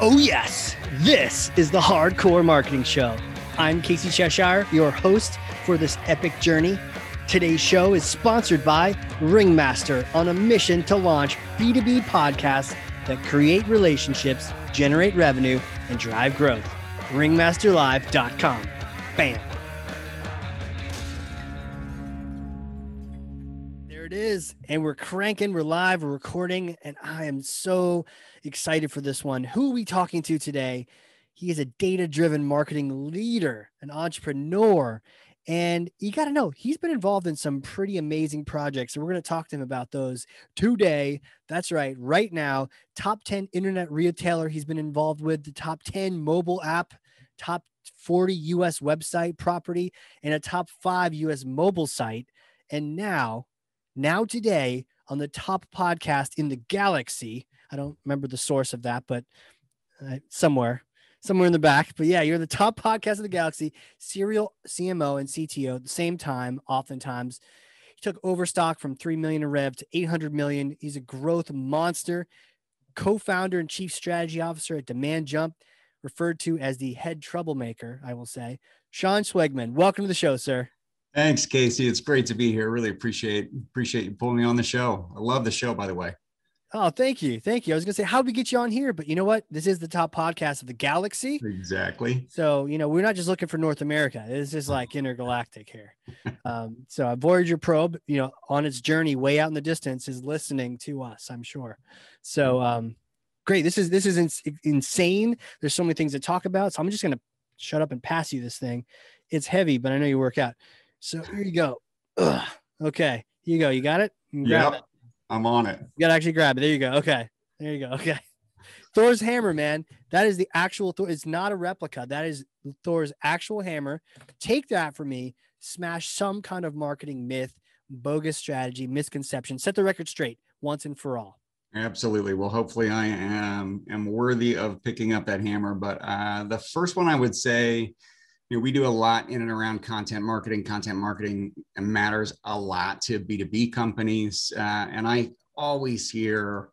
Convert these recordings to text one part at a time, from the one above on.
Oh, yes, this is the Hard Corps Marketing Show. I'm Casey Cheshire, your host for this epic journey. Today's show is sponsored by Ringmaster on a mission to launch B2B podcasts that create relationships, generate revenue, and drive growth. Ringmasterlive.com. Bam. Is. And we're cranking, we're live, we're recording, and I am so excited for this one. Who are we talking to today? He is a data driven marketing leader, an entrepreneur. And you got to know, he's been involved in some pretty amazing projects. And we're going to talk to him about those today. That's right. Right now, top 10 internet retailer he's been involved with, the top 10 mobile app, top 40 US website property, and a top five US mobile site. And now, now today, on the top podcast in the galaxy, I don't remember the source of that, but uh, somewhere, somewhere in the back. But yeah, you're the top podcast of the galaxy, serial CMO and CTO at the same time, oftentimes. He took Overstock from 3 million in rev to 800 million. He's a growth monster, co founder and chief strategy officer at Demand Jump, referred to as the head troublemaker, I will say. Shawn Schwegman, welcome to the show, sir. Thanks, Casey. It's great to be here. Really appreciate appreciate you pulling me on the show. I love the show, by the way. Oh, thank you. Thank you. I was going to say, how do we get you on here? But you know what? This is the top podcast of the galaxy. Exactly. So, you know, we're not just looking for North America. This is like intergalactic here. Um, so, a Voyager probe, you know, on its journey way out in the distance is listening to us, I'm sure. So, um, great. This is, this is ins- insane. There's so many things to talk about. So, I'm just going to shut up and pass you this thing. It's heavy, but I know you work out. So, here you go. Ugh. Okay. Here you go. You got it? Yeah. I'm on it. You gotta actually grab it. There you go. Okay. There you go. Okay. Thor's hammer, man. That is the actual Thor. It's not a replica. That is Thor's actual hammer. Take that for me. Smash some kind of marketing myth, bogus strategy, misconception. Set the record straight once and for all. Absolutely. Well, hopefully I am am worthy of picking up that hammer. But uh, the first one I would say, you know, we do a lot in and around content marketing. Content marketing matters a lot to B2B companies. Uh, and I always hear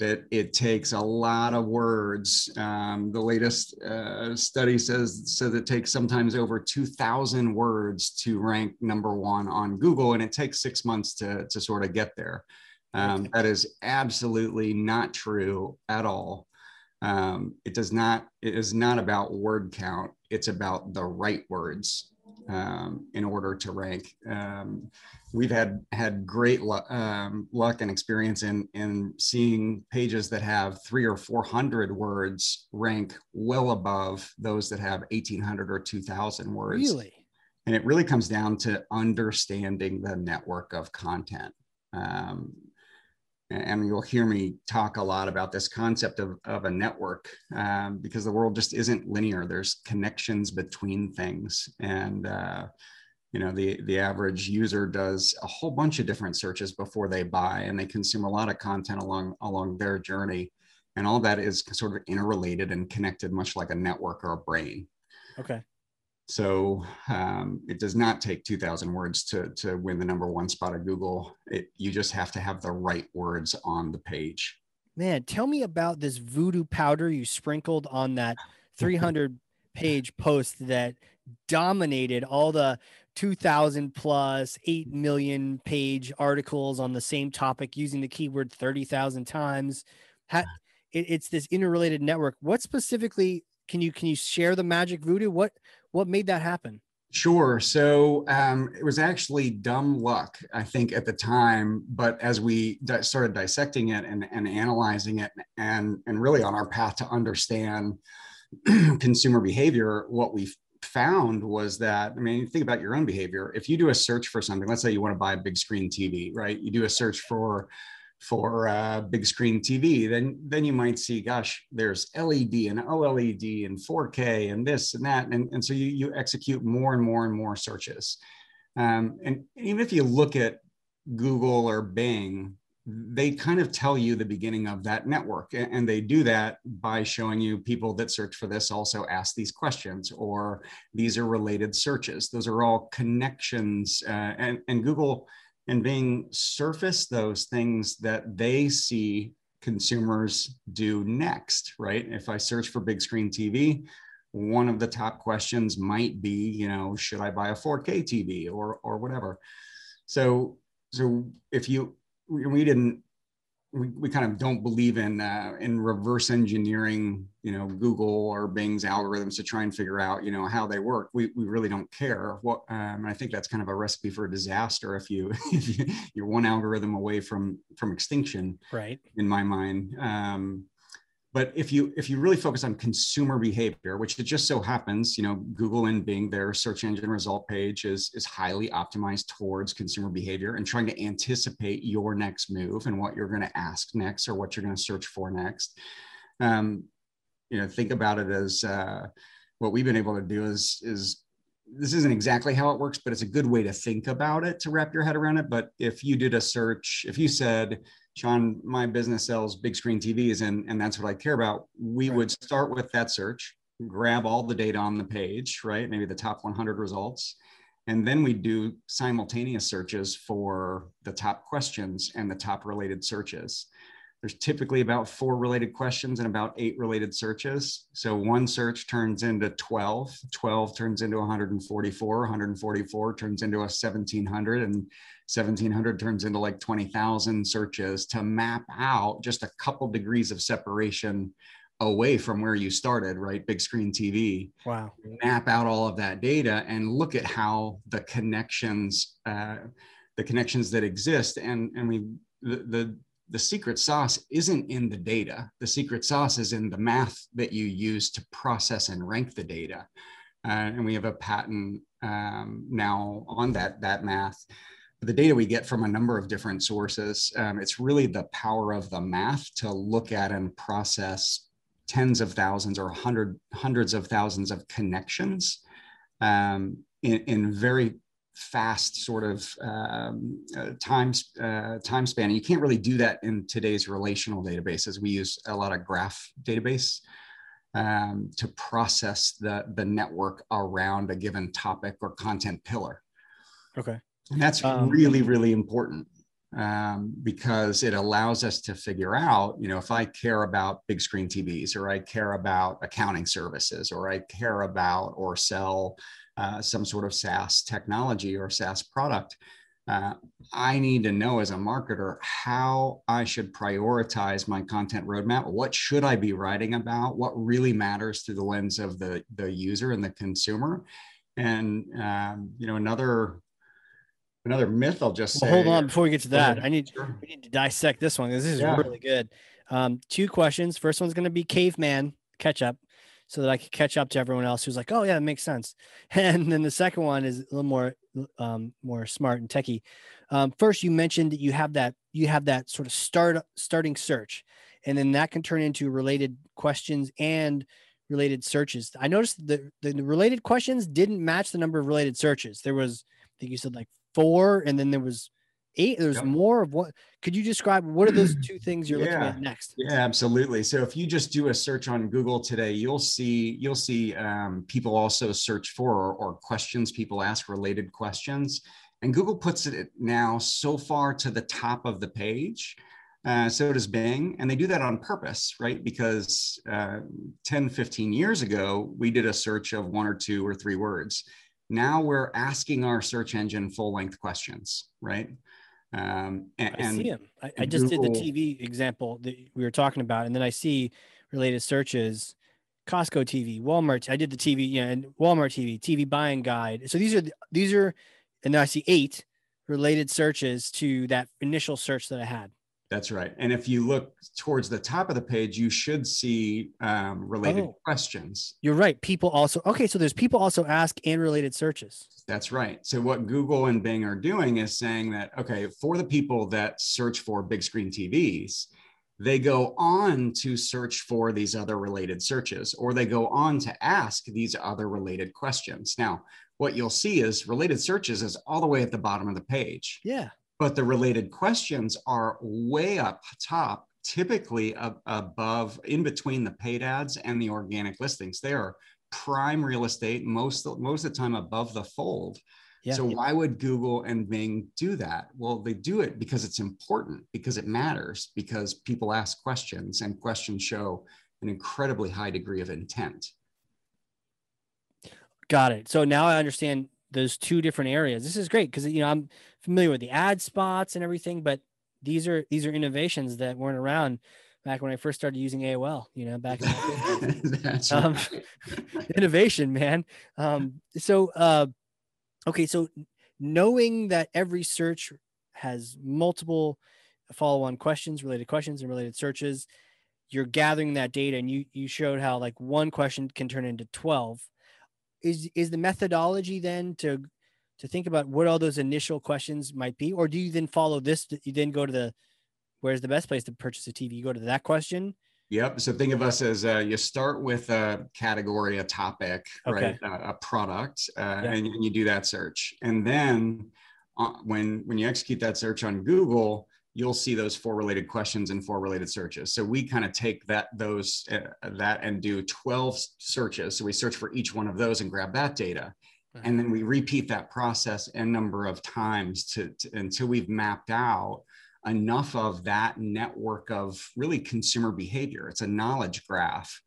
that it takes a lot of words. Um, the latest uh, study says, says it takes sometimes over 2,000 words to rank number one on Google, and it takes six months to, to sort of get there. Um. That is absolutely not true at all. Um, it does not, it is not about word count it's about the right words um, in order to rank. Um, we've had had great luck, um, luck and experience in in seeing pages that have three or four hundred words rank well above those that have eighteen hundred or two thousand words. Really, and it really comes down to understanding the network of content. Um, and you'll hear me talk a lot about this concept of, of a network um, because the world just isn't linear. There's connections between things. And uh, you know the the average user does a whole bunch of different searches before they buy and they consume a lot of content along along their journey. And all that is sort of interrelated and connected much like a network or a brain. Okay so um, it does not take 2,000 words to, to win the number one spot at Google. It, you just have to have the right words on the page. Man, tell me about this voodoo powder you sprinkled on that 300 page post that dominated all the 2000 plus 8 million page articles on the same topic using the keyword 30,000 times. it, it's this interrelated network. What specifically can you can you share the magic voodoo? What what made that happen? Sure. So um, it was actually dumb luck, I think, at the time. But as we di- started dissecting it and, and analyzing it, and and really on our path to understand consumer behavior, what we found was that I mean, think about your own behavior. If you do a search for something, let's say you want to buy a big screen TV, right? You do a search for for uh, big screen TV, then then you might see, gosh, there's LED and OLED and 4K and this and that, and, and so you you execute more and more and more searches. Um, and even if you look at Google or Bing, they kind of tell you the beginning of that network, and they do that by showing you people that search for this also ask these questions, or these are related searches. Those are all connections, uh, and and Google and Bing surface those things that they see consumers do next, right? If I search for big screen TV, one of the top questions might be, you know, should I buy a 4K TV or or whatever. So so if you we didn't we, we kind of don't believe in uh, in reverse engineering you know google or bing's algorithms to try and figure out you know how they work. We, we really don't care what um, i think that's kind of a recipe for a disaster if you if you, you're one algorithm away from from extinction right. in my mind. Um, but if you if you really focus on consumer behavior which it just so happens you know google and bing their search engine result page is is highly optimized towards consumer behavior and trying to anticipate your next move and what you're going to ask next or what you're going to search for next. Um, you know think about it as uh, what we've been able to do is is this isn't exactly how it works but it's a good way to think about it to wrap your head around it. But if you did a search if you said Shawn, my business sells big screen TVs and, and that's what I care about. We right. would start with that search, grab all the data on the page, right? Maybe the top 100 results. And then we do simultaneous searches for the top questions and the top related searches. There's typically about four related questions and about eight related searches. So one search turns into 12, 12 turns into 144, 144 turns into a 1700, and 1700 turns into like 20,000 searches to map out just a couple degrees of separation away from where you started, right? Big screen TV. Wow. Map out all of that data and look at how the connections, uh, the connections that exist, and and we the, the the secret sauce isn't in the data. The secret sauce is in the math that you use to process and rank the data. Uh, and we have a patent um, now on that, that math. The data we get from a number of different sources, um, it's really the power of the math to look at and process tens of thousands or hundred, hundreds of thousands of connections um, in, in very fast sort of um, uh, time, uh, time span. And you can't really do that in today's relational databases. We use a lot of graph database um, to process the, the network around a given topic or content pillar. Okay. And that's um, really, really important um, because it allows us to figure out, you know, if I care about big screen TVs or I care about accounting services or I care about or sell uh, some sort of SaaS technology or SaaS product. Uh, I need to know as a marketer how I should prioritize my content roadmap. What should I be writing about? What really matters through the lens of the, the user and the consumer? And um, you know, another another myth I'll just well, say. hold on before we get to that. I need sure. we need to dissect this one because this is yeah. really good. Um, two questions. First one's going to be caveman catch up so that I could catch up to everyone else who's like, oh yeah, that makes sense. And then the second one is a little more um, more smart and techy. Um, first, you mentioned that you have that you have that sort of start starting search, and then that can turn into related questions and related searches. I noticed that the, the related questions didn't match the number of related searches. There was, I think you said like four, and then there was eight. There's yep. more of what could you describe what are those two things you're yeah. looking at next? Yeah absolutely. So if you just do a search on google today you'll see you'll see um, people also search for or, or, questions people ask related questions. And google puts it now so far to the top of the page uh, so does bing. And they do that on purpose right? Because uh, 10 15 years ago we did a search of one or two or three words now we're asking our search engine full length questions right um, and, I see them. I, I just Google, did the TV example that we were talking about, and then I see related searches, Costco TV, Walmart. I did the TV, yeah, and Walmart TV, TV buying guide. So these are these are, and then I see eight related searches to that initial search that I had. That's right. And if you look towards the top of the page, you should see um, related oh, questions. You're right. People also, okay, so there's people also ask and related searches. That's right. So what Google and Bing are doing is saying that, okay, for the people that search for big screen TVs, they go on to search for these other related searches, or they go on to ask these other related questions. Now, what you'll see is related searches is all the way at the bottom of the page. Yeah but the related questions are way up top, typically above, in between the paid ads and the organic listings. They are prime real estate, most, most of the time above the fold. Yeah, so yeah. why would Google and Bing do that? Well, they do it because it's important, because it matters, because people ask questions and questions show an incredibly high degree of intent. Got it. So now I understand those two different areas. This is great because you know I'm familiar with the ad spots and everything, but these are these are innovations that weren't around back when I first started using AOL. You know, back in um, innovation, man. Um, so uh, okay, so knowing that every search has multiple follow-on questions, related questions, and related searches, you're gathering that data, and you you showed how like one question can turn into twelve is is the methodology then to to think about what all those initial questions might be or do you then follow this you then go to the where's the best place to purchase a tv you go to that question Yep. So think of us as uh, you start with a category, a topic, okay. right? Uh, a product, uh, yeah. and, and, you do that search. And then uh, when when you execute that search on Google, you'll see those four related questions and four related searches. So we kind of take that those uh, that and do 12 searches. So we search for each one of those and grab that data. And then we repeat that process a number of times to, to, until we've mapped out enough of that network of really consumer behavior. It's a knowledge graph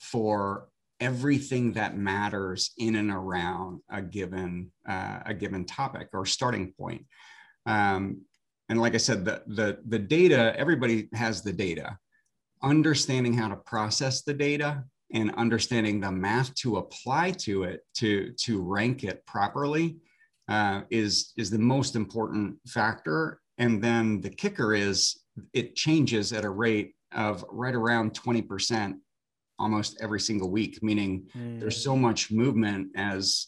for everything that matters in and around a given uh, a given topic or starting point. Um, and like I said, the, the, the data, everybody has the data. Understanding how to process the data and understanding the math to apply to it to, to rank it properly uh, is, is the most important factor. And then the kicker is it changes at a rate of right around 20% almost every single week, meaning mm. there's so much movement as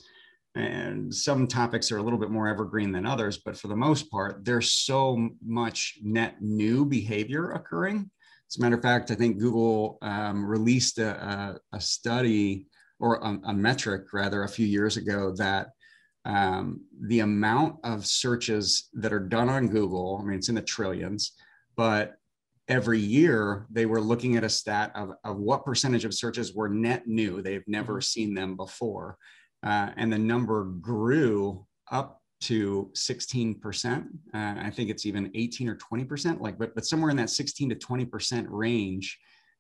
and some topics are a little bit more evergreen than others but for the most part there's so much net new behavior occurring as a matter of fact i think google um, released a, a, a, study or a, a, metric rather a few years ago that um, the amount of searches that are done on google i mean it's in the trillions but every year they were looking at a stat of, of what percentage of searches were net new they've never mm-hmm. seen them before uh, and the number grew up to 16%. Uh, I think it's even 18 or 20%, like, but, but somewhere in that 16 to 20% range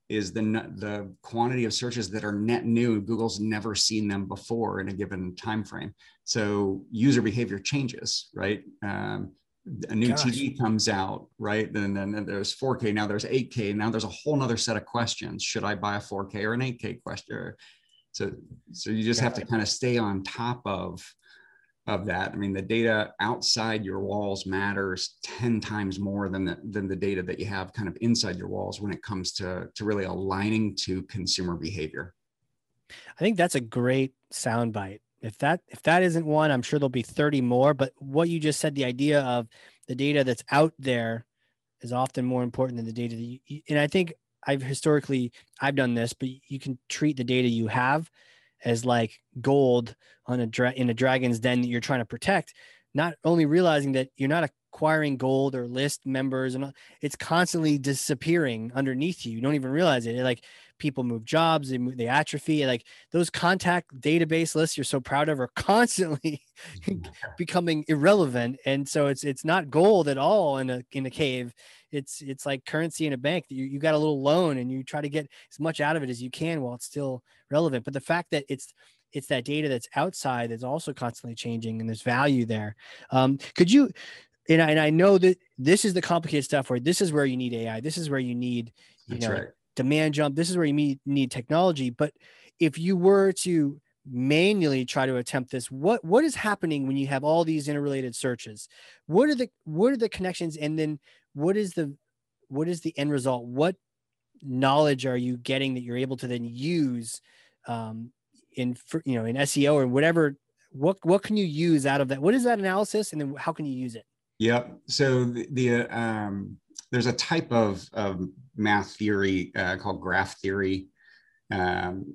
is the, the quantity of searches that are net new. Google's never seen them before in a given time frame. So user behavior changes, right? Um, a new Gosh. TV comes out, right? And then, then there's 4K, now there's 8K, now there's a whole nother set of questions. Should I buy a 4K or an 8K question? So, so you just have to kind of stay on top of of that. I mean, the data outside your walls matters 10 times more than the, than the data that you have kind of inside your walls when it comes to, to really aligning to consumer behavior. I think that's a great soundbite. If that if that isn't one, I'm sure there'll be 30 more. But what you just said, the idea of the data that's out there is often more important than the data that you, and I think I've historically I've done this, but you can treat the data you have as like gold on a dra- in a dragon's den that you're trying to protect, not only realizing that you're not acquiring gold or list members and it's constantly disappearing underneath you. You don't even realize it. Like people move jobs, they, move, they atrophy. Like those contact database lists you're so proud of are constantly becoming irrelevant. And so it's it's not gold at all in a in a cave. It's it's like currency in a bank. You you got a little loan and you try to get as much out of it as you can while it's still relevant. But the fact that it's it's that data that's outside that's also constantly changing and there's value there. Um, could you and I, and I know that this is the complicated stuff where this is where you need AI. This is where you need, you That's know, right demand jump. This is where you need, need technology. But if you were to manually try to attempt this, what what is happening when you have all these interrelated searches? What are the what are the connections, and then what is the what is the end result? What knowledge are you getting that you're able to then use um, in you know in SEO or whatever? What what can you use out of that? What is that analysis, and then how can you use it? Yep. So the, the um, there's a type of, of math theory uh, called graph theory. Um,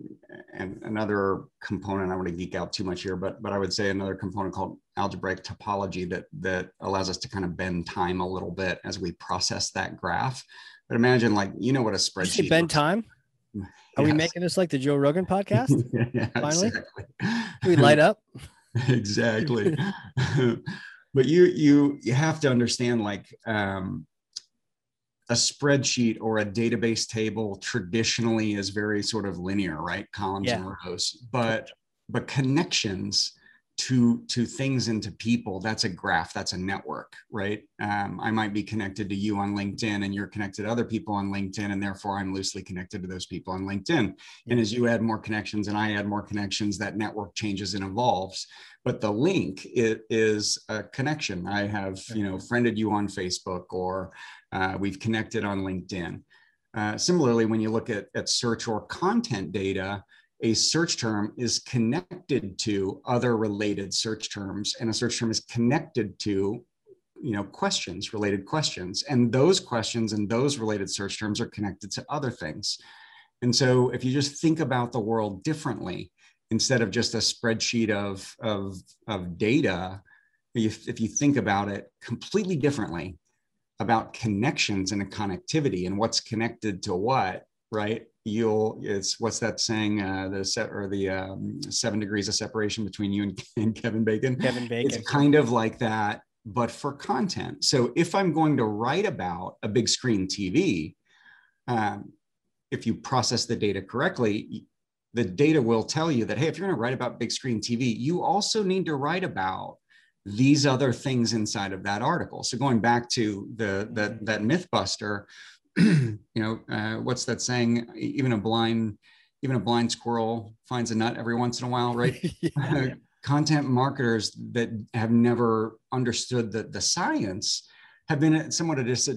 and another component, I want to geek out too much here, but but I would say another component called algebraic topology that that allows us to kind of bend time a little bit as we process that graph. But imagine like you know what a spreadsheet. bend time. Are yes. we making this like the Joe Rogan podcast? yeah, Finally, exactly. we light up. exactly. but you you you have to understand like um, a spreadsheet or a database table traditionally is very sort of linear, right? Columns yeah. and rows. But but connections to to things and to people that's a graph that's a network right? Um, i might be connected to you on linkedin and you're connected to other people on linkedin and therefore i'm loosely connected to those people on linkedin. And as you add more connections and i add more connections that network changes and evolves. But the link it is a connection. I have you know friended you on facebook or uh, we've connected on linkedin. Uh, similarly when you look at, at search or content data a search term is connected to other related search terms and a search term is connected to you know questions related questions. And those questions and those related search terms are connected to other things. And so if you just think about the world differently instead of just a spreadsheet of of, of data if, if you think about it completely differently about connections and a connectivity and what's connected to what right? You'll it's what's that saying uh the set or the um, seven degrees of separation between you and, and kevin bacon? Kevin bacon. It's kind of like that but for content. So if i'm going to write about a big screen tv um, if you process the data correctly the data will tell you that hey if you're going to write about big screen tv you also need to write about these other things inside of that article so going back to the, the mm-hmm. that mythbuster you know, uh, what's that saying? Even a blind, even a blind squirrel finds a nut every once in a while, right? yeah. Content marketers that have never understood the, the science have been somewhat a, dis-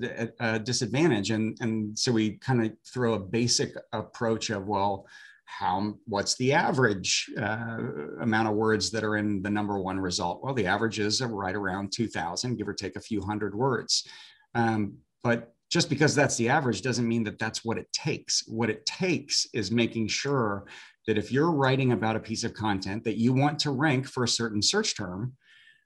a disadvantage. And, and so we kind of throw a basic approach of, well, how what's the average uh, amount of words that are in the number one result well the average is right around 2000 give or take a few hundred words um, but just because that's the average doesn't mean that that's what it takes. What it takes is making sure that if you're writing about a piece of content that you want to rank for a certain search term,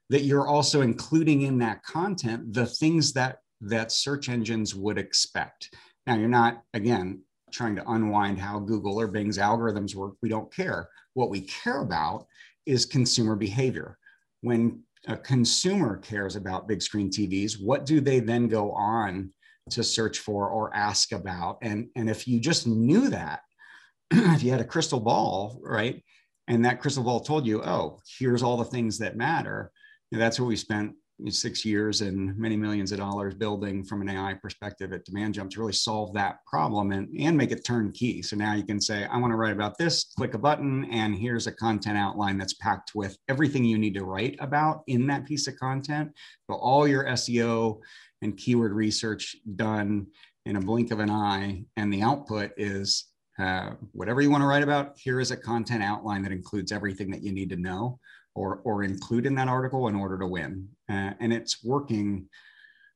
that you're also including in that content the things that that search engines would expect. Now, you're not again trying to unwind how Google or Bing's algorithms work. We don't care. What we care about is consumer behavior. When a consumer cares about big screen TVs, what do they then go on to search for or ask about. And, and if you just knew that, if you had a crystal ball, right? And that crystal ball told you, oh, here's all the things that matter. that's what we spent six years and many millions of dollars building from an AI perspective at Demand Jump to really solve that problem and, and make it turnkey. So now you can say, I want to write about this, click a button, and here's a content outline that's packed with everything you need to write about in that piece of content. So all your SEO and keyword research done in a blink of an eye. And the output is uh, whatever you want to write about, here is a content outline that includes everything that you need to know or, or include in that article in order to win. Uh, and it's working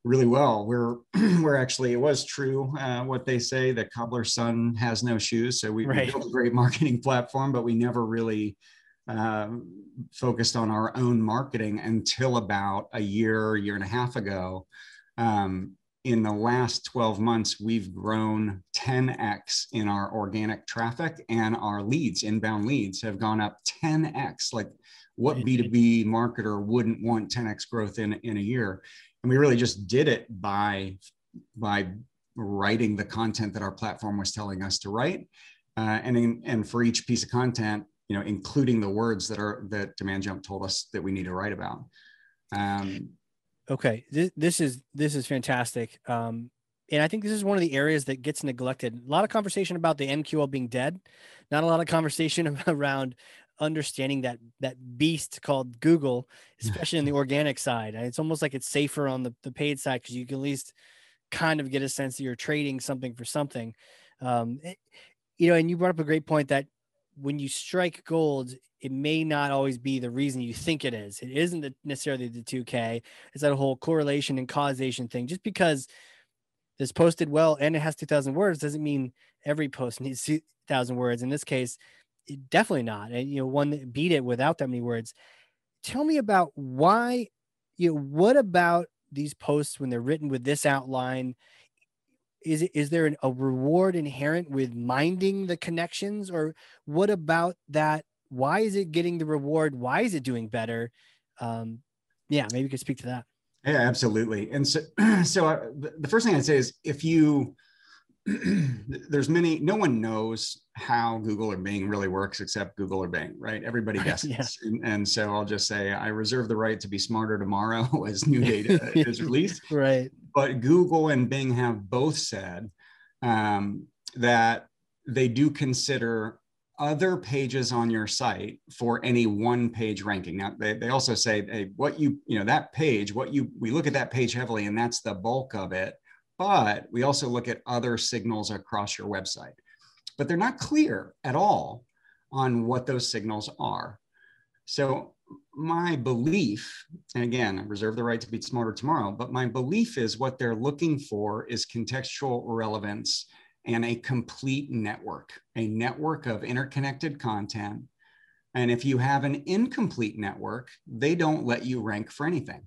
really well. We're, we're actually, it was true uh, what they say that cobbler's son has no shoes. So we, right. we built a great marketing platform, but we never really uh, focused on our own marketing until about a year, year and a half ago um, in the last 12 months, we've grown 10x in our organic traffic and our leads, inbound leads have gone up 10x. Like what B2B marketer wouldn't want 10x growth in, in a year? And we really just did it by, by writing the content that our platform was telling us to write. Uh, and, in, and for each piece of content, you know, including the words that are that Demand Jump told us that we need to write about. Um, Okay, this, this is this is fantastic. Um, and I think this is one of the areas that gets neglected. A lot of conversation about the MQL being dead, not a lot of conversation around understanding that that beast called Google, especially in the organic side. It's almost like it's safer on the, the paid side because you can at least kind of get a sense that you're trading something for something. Um, it, you know, and you brought up a great point that when you strike gold, it may not always be the reason you think it is. It isn't necessarily the 2K. It's that whole correlation and causation thing. Just because this posted well and it has 2,000 words doesn't mean every post needs 2,000 words. In this case, definitely not. And, you know, one that beat it without that many words. Tell me about why, you know, what about these posts when they're written with this outline? Is, it, is there an, a reward inherent with minding the connections or what about that why is it getting the reward? Why is it doing better? Um, yeah, maybe you could speak to that. Yeah, absolutely. And so, so uh, the first thing I'd say is if you, there's many, no one knows how Google or Bing really works except Google or Bing, right? Everybody guesses. yeah. and, and, so I'll just say I reserve the right to be smarter tomorrow as new data is released. Right. But Google and Bing have both said um, that they do consider other pages on your site for any one page ranking. Now they, they also say, hey, what you, you know, that page, what you, we look at that page heavily and that's the bulk of it, but we also look at other signals across your website, but they're not clear at all on what those signals are. So my belief, and again, I reserve the right to be smarter tomorrow, but my belief is what they're looking for is contextual relevance and a complete network, a network of interconnected content. And if you have an incomplete network, they don't let you rank for anything.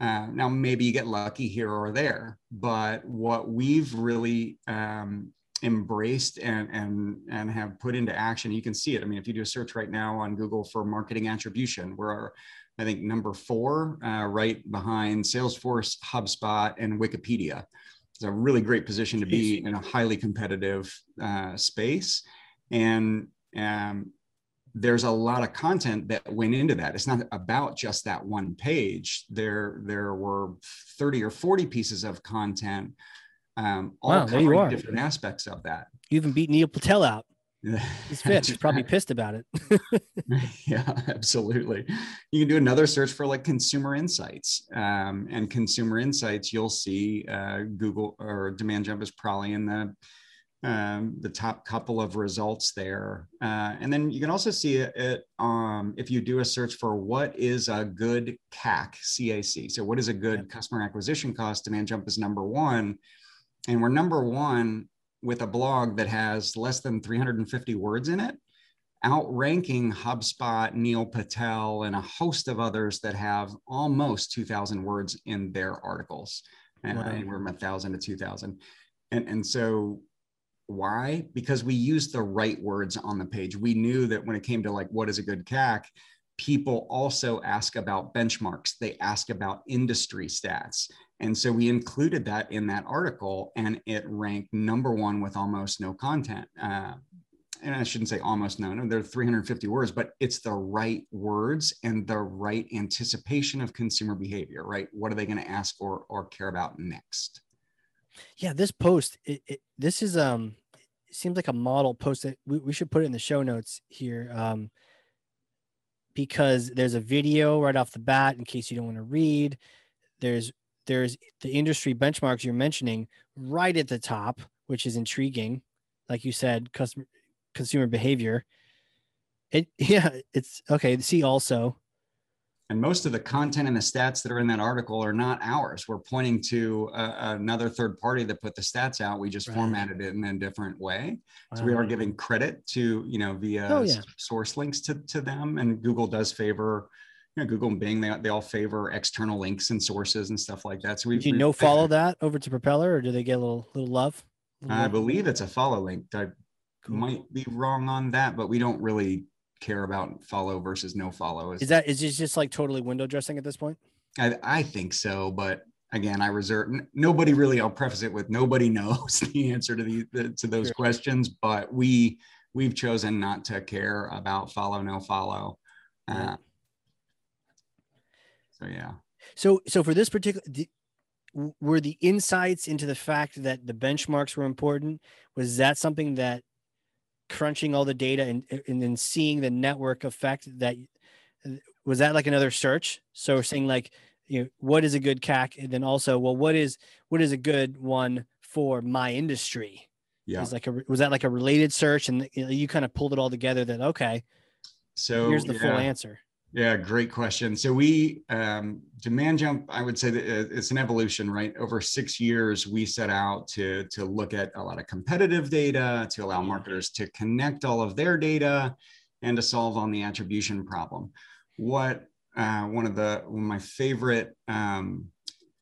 Uh, now, maybe you get lucky here or there, but what we've really um, embraced and, and, and have put into action, you can see it. I mean, if you do a search right now on Google for marketing attribution, we're, I think, number four, uh, right behind Salesforce, HubSpot, and Wikipedia it's a really great position to be in a highly competitive uh, space. And um, there's a lot of content that went into that. It's not about just that one page. There, there were 30 or 40 pieces of content, um, all wow, covering different aspects of that. You even beat Neil Patel out. He's pissed. He's probably pissed about it. yeah, absolutely. You can do another search for like consumer insights. Um, and consumer insights, you'll see uh, Google or Demand Demandjump is probably in the um, the top couple of results there. Uh, and then you can also see it, it um, if you do a search for what is a good CAC, CAC. So what is a good yeah. customer acquisition cost? Demand Jump is number one. And we're number one with a blog that has less than 350 words in it, outranking HubSpot, Neil Patel, and a host of others that have almost 2,000 words in their articles, and wow. anywhere from 1,000 to 2,000. And, and so why? Because we used the right words on the page. We knew that when it came to like what is a good CAC, people also ask about benchmarks. They ask about industry stats. And so we included that in that article and it ranked number one with almost no content. Uh, and I shouldn't say almost no, no, there are 350 words, but it's the right words and the right anticipation of consumer behavior, right? What are they going to ask for or care about next? Yeah, this post, it, it, this is, um, seems like a model post that we, we should put it in the show notes here. Um, because there's a video right off the bat in case you don't want to read. There's there's the industry benchmarks you're mentioning right at the top, which is intriguing. Like you said, customer consumer behavior. It yeah, it's okay. See also. And most of the content and the stats that are in that article are not ours. We're pointing to uh, another third party that put the stats out. We just right. formatted it in a different way. So we are giving credit to, you know, via oh, yeah. source links to, to them. And Google does favor you know, Google and Bing, they, they all favor external links and sources and stuff like that. So we do you no follow that over to Propeller, or do they get a little little love? I believe it's a follow link. I cool. might be wrong on that, but we don't really care about follow versus no follow. Is that is it just like totally window dressing at this point? I, I think so, but again, I reserve nobody really. I'll preface it with nobody knows the answer to the, to those sure. questions, but we we've chosen not to care about follow no follow. Uh, so yeah. So so for this particular the, were the insights into the fact that the benchmarks were important was that something that crunching all the data and and then seeing the network effect that was that like another search? So saying like you know what is a good cac and then also well what is what is a good one for my industry? Yeah. Was like a was that like a related search? And you, you kind of pulled it all together that okay so here's the yeah. full answer yeah, great question. So we um, Demandjump, I would say that it's an evolution, right? Over six years, we set out to to look at a lot of competitive data to allow marketers to connect all of their data and to solve on the attribution problem. What uh, one of the one of my favorite um,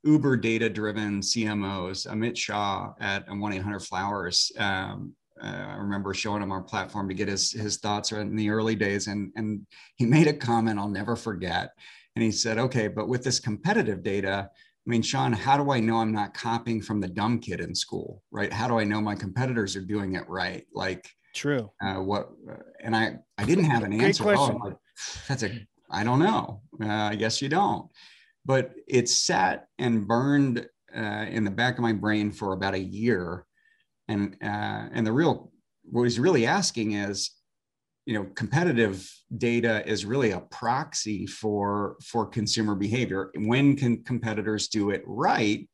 Uber data driven CMOs, Amit Shah at 1 800 Flowers, um, uh, I remember showing him our platform to get his his thoughts in the early days, and and he made a comment I'll never forget. And he said, "Okay, but with this competitive data, I mean, Shawn, how do I know I'm not copying from the dumb kid in school, right? How do I know my competitors are doing it right? Like, true. Uh, what? And I I didn't have an answer. Oh, like, That's a I don't know. Uh, I guess you don't. But it sat and burned uh, in the back of my brain for about a year, and uh, and the real what he's really asking is, you know, competitive data is really a proxy for for consumer behavior. When can competitors do it right?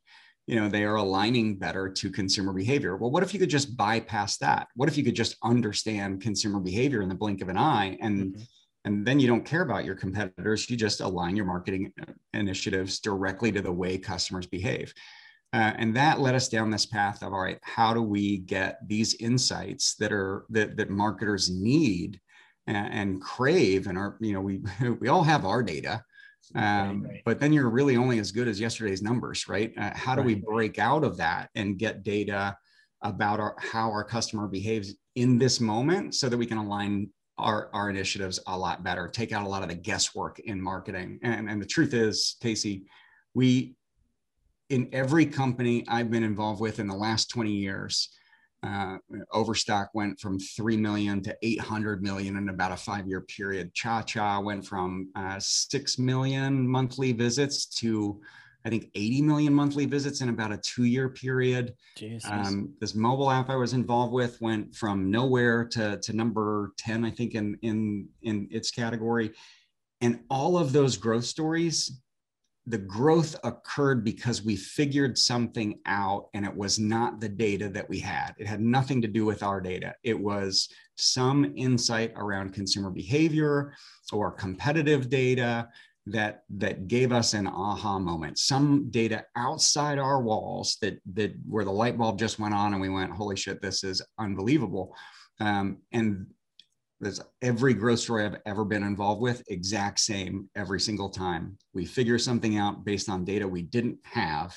You know, they are aligning better to consumer behavior. Well, what if you could just bypass that? What if you could just understand consumer behavior in the blink of an eye and mm-hmm and then you don't care about your competitors you just align your marketing uh, initiatives directly to the way customers behave uh, and that led us down this path of all right how do we get these insights that are that, that marketers need and, and crave and are you know we we all have our data um, right, right. but then you're really only as good as yesterday's numbers right uh, how do right, we break out of that and get data about our, how our customer behaves in this moment so that we can align our, our initiatives a lot better, take out a lot of the guesswork in marketing. And, and the truth is, Casey, we, in every company I've been involved with in the last 20 years, uh, Overstock went from 3 million to 800 million in about a five year period. Cha Cha went from uh, 6 million monthly visits to I think 80 million monthly visits in about a two year period. Um, this mobile app I was involved with went from nowhere to, to number 10, I think, in, in, in its category. And all of those growth stories, the growth occurred because we figured something out and it was not the data that we had. It had nothing to do with our data. It was some insight around consumer behavior or competitive data that that gave us an aha moment some data outside our walls that that where the light bulb just went on and we went holy shit this is unbelievable um, and there's every growth story i've ever been involved with exact same every single time we figure something out based on data we didn't have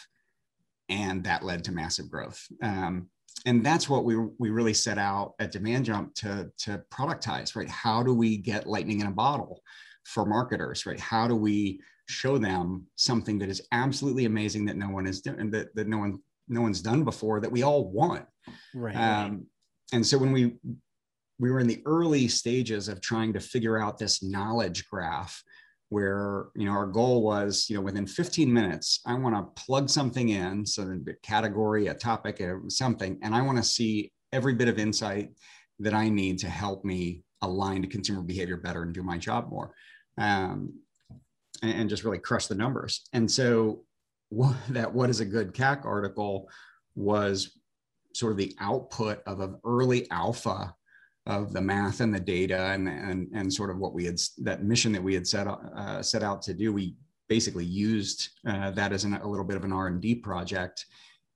and that led to massive growth um, and that's what we, we really set out at demand jump to, to productize right how do we get lightning in a bottle for marketers, right? How do we show them something that is absolutely amazing that no one is doing, that, that no one no one's done before that we all want. Right. Um, and so when we we were in the early stages of trying to figure out this knowledge graph where you know our goal was you know within 15 minutes i want to plug something in so the category a topic something and i want to see every bit of insight that i need to help me align to consumer behavior better and do my job more um, and, and, just really crush the numbers. And so what, that what is a good CAC article was sort of the output of an early alpha of the math and the data and, and, and sort of what we had that mission that we had set, uh, set out to do. We basically used uh, that as an, a little bit of an R&D project.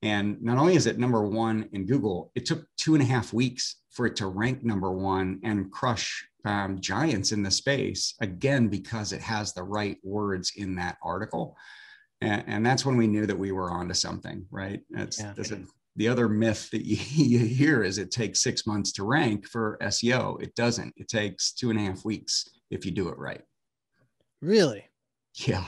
And not only is it number one in Google, it took two and a half weeks for it to rank number one and crush um, giants in the space again because it has the right words in that article and, and that's when we knew that we were onto something right that's, yeah. that's a, the other myth that you, you hear is it takes six months to rank for seo it doesn't it takes two and a half weeks if you do it right really yeah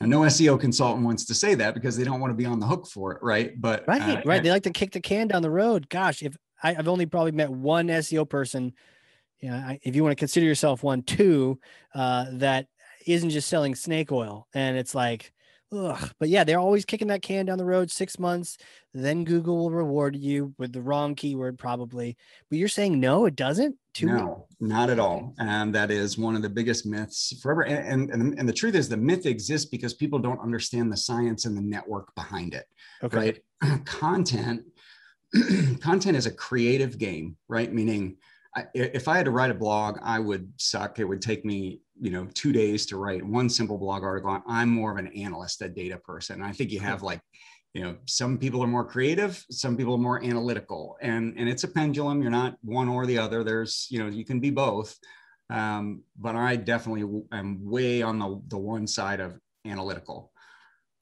and no SEO consultant wants to say that because they don't want to be on the hook for it, right? But right, uh, right. They like to kick the can down the road. Gosh, if I, have only probably met one SEO person yeah, if you want to consider yourself one too, uh, that isn't just selling snake oil. And it's like, ugh. But yeah, they're always kicking that can down the road six months. Then Google will reward you with the wrong keyword, probably. But you're saying no, it doesn't? Too no, not at all. And that is one of the biggest myths forever. And, and, and the truth is, the myth exists because people don't understand the science and the network behind it. Okay. Right. content, content is a creative game, right? Meaning, I, if I had to write a blog, I would suck. It would take me, you know, two days to write one simple blog article. I'm more of an analyst, a data person. I think you have like, you know, some people are more creative, some people are more analytical, and and it's a pendulum. You're not one or the other. There's, you know, you can be both. Um, but I definitely am way on the the one side of analytical.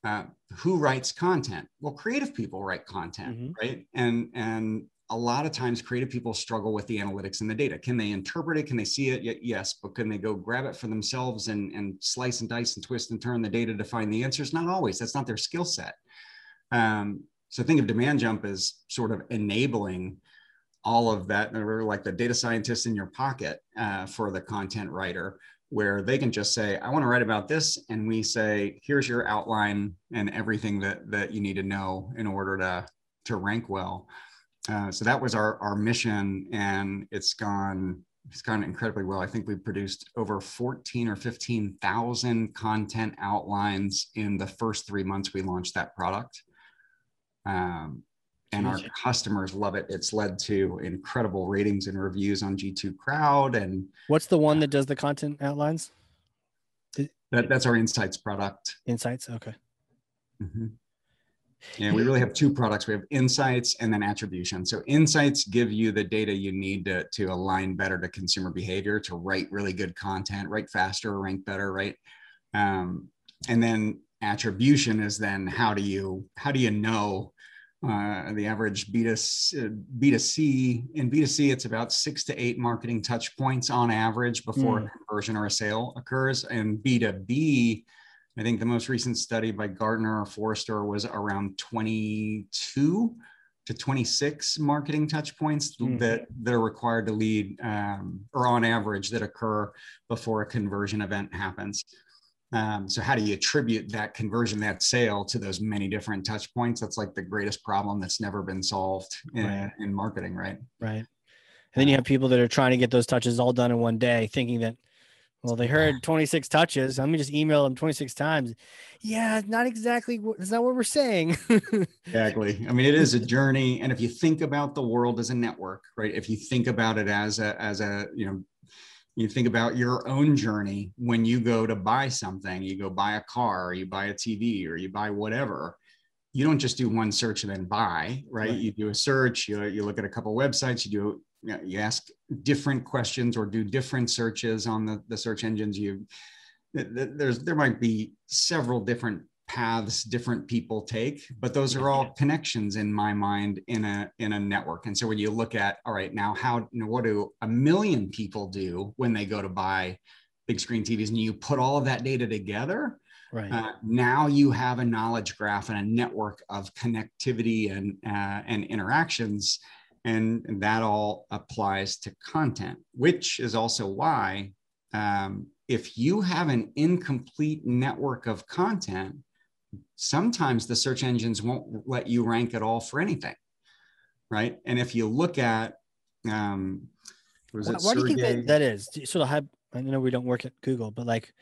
Uh, who writes content? Well, creative people write content, mm-hmm. right? And and a lot of times creative people struggle with the analytics and the data. Can they interpret it? Can they see it? Yes, but can they go grab it for themselves and, and slice and dice and twist and turn the data to find the answers? Not always. That's not their skill set. Um, so think of demand jump as sort of enabling all of that, like the data scientist in your pocket uh, for the content writer, where they can just say, I want to write about this. And we say, here's your outline and everything that, that you need to know in order to, to rank well. Uh, so that was our, our mission and it's gone, it's gone incredibly well. I think we've produced over 14 or 15,000 content outlines in the first three months we launched that product. Um, and our customers love it. It's led to incredible ratings and reviews on G2 Crowd. And what's the one that does the content outlines? That, that's our Insights product. Insights, okay. Mm-hmm. Yeah, we really have two products. We have Insights and then Attribution. So Insights give you the data you need to, to align better to consumer behavior, to write really good content, write faster, rank better, right? Um, and then Attribution is then how do you how do you know uh, the average B2, B2C in B2C, it's about six to eight marketing touch points on average before mm. a conversion or a sale occurs. And B2B, I think the most recent study by Gartner or Forrester was around 22 to 26 marketing touch points mm. that, that are required to lead um, or on average that occur before a conversion event happens. Um, so how do you attribute that conversion, that sale to those many different touch points? That's like the greatest problem that's never been solved in, right. in marketing, right? Right. And then you have people that are trying to get those touches all done in one day, thinking that, well, they heard 26 touches. Let me just email them 26 times. Yeah, not exactly. That's not what we're saying. exactly. I mean, it is a journey, and if you think about the world as a network, right? If you think about it as a as a you know you think about your own journey when you go to buy something you go buy a car or you buy a tv or you buy whatever you don't just do one search and then buy right, right. you do a search you, you look at a couple websites you do you, know, you ask different questions or do different searches on the, the search engines. You there's there might be several different paths different people take but those are all connections in my mind in a in a network. And so when you look at all right now how you know, what do a million people do when they go to buy big screen tvs and you put all of that data together right. uh, now you have a knowledge graph and a network of connectivity and uh, and interactions and, that all applies to content which is also why um, if you have an incomplete network of content sometimes the search engines won't let you rank at all for anything, right? And if you look at, um, was it what, do you think that, that is? Sort of have, I know we don't work at Google, but like,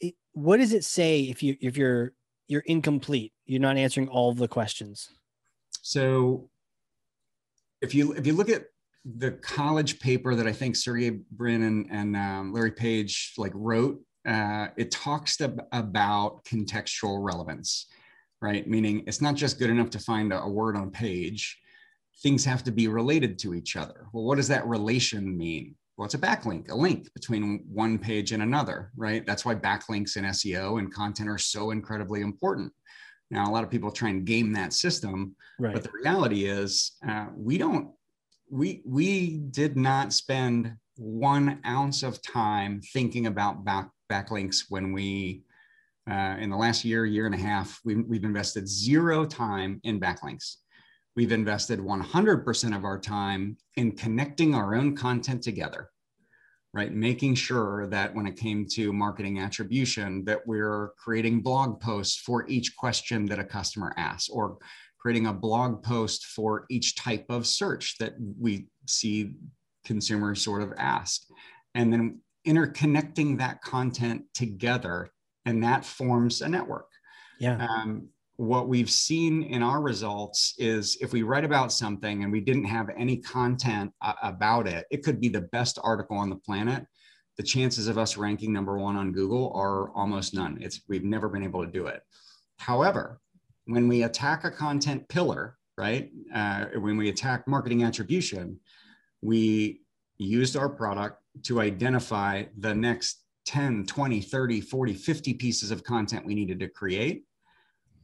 it, what does it say if you if you're you're incomplete, you're not answering all the questions? So, if you if you look at the college paper that I think Sergey Brin and, and um, Larry Page like wrote uh, it talks about contextual relevance, right? Meaning it's not just good enough to find a, a word on a page. Things have to be related to each other. Well, what does that relation mean? Well, it's a backlink, a link between one page and another, right? That's why backlinks in SEO and content are so incredibly important. Now, a lot of people try and game that system, right. but the reality is uh, we don't, we, we did not spend one ounce of time thinking about back, backlinks when we, uh, in the last year, year and a half, we've, we've invested zero time in backlinks. We've invested 100% of our time in connecting our own content together, right? Making sure that when it came to marketing attribution, that we're creating blog posts for each question that a customer asks, or creating a blog post for each type of search that we see consumers sort of ask. And then interconnecting that content together, and that forms a network. Yeah. Um, what we've seen in our results is if we write about something and we didn't have any content uh, about it, it could be the best article on the planet. The chances of us ranking number one on Google are almost none. It's we've never been able to do it. However, when we attack a content pillar, right? Uh, when we attack marketing attribution, we used our product to identify the next 10, 20, 30, 40, 50 pieces of content we needed to create.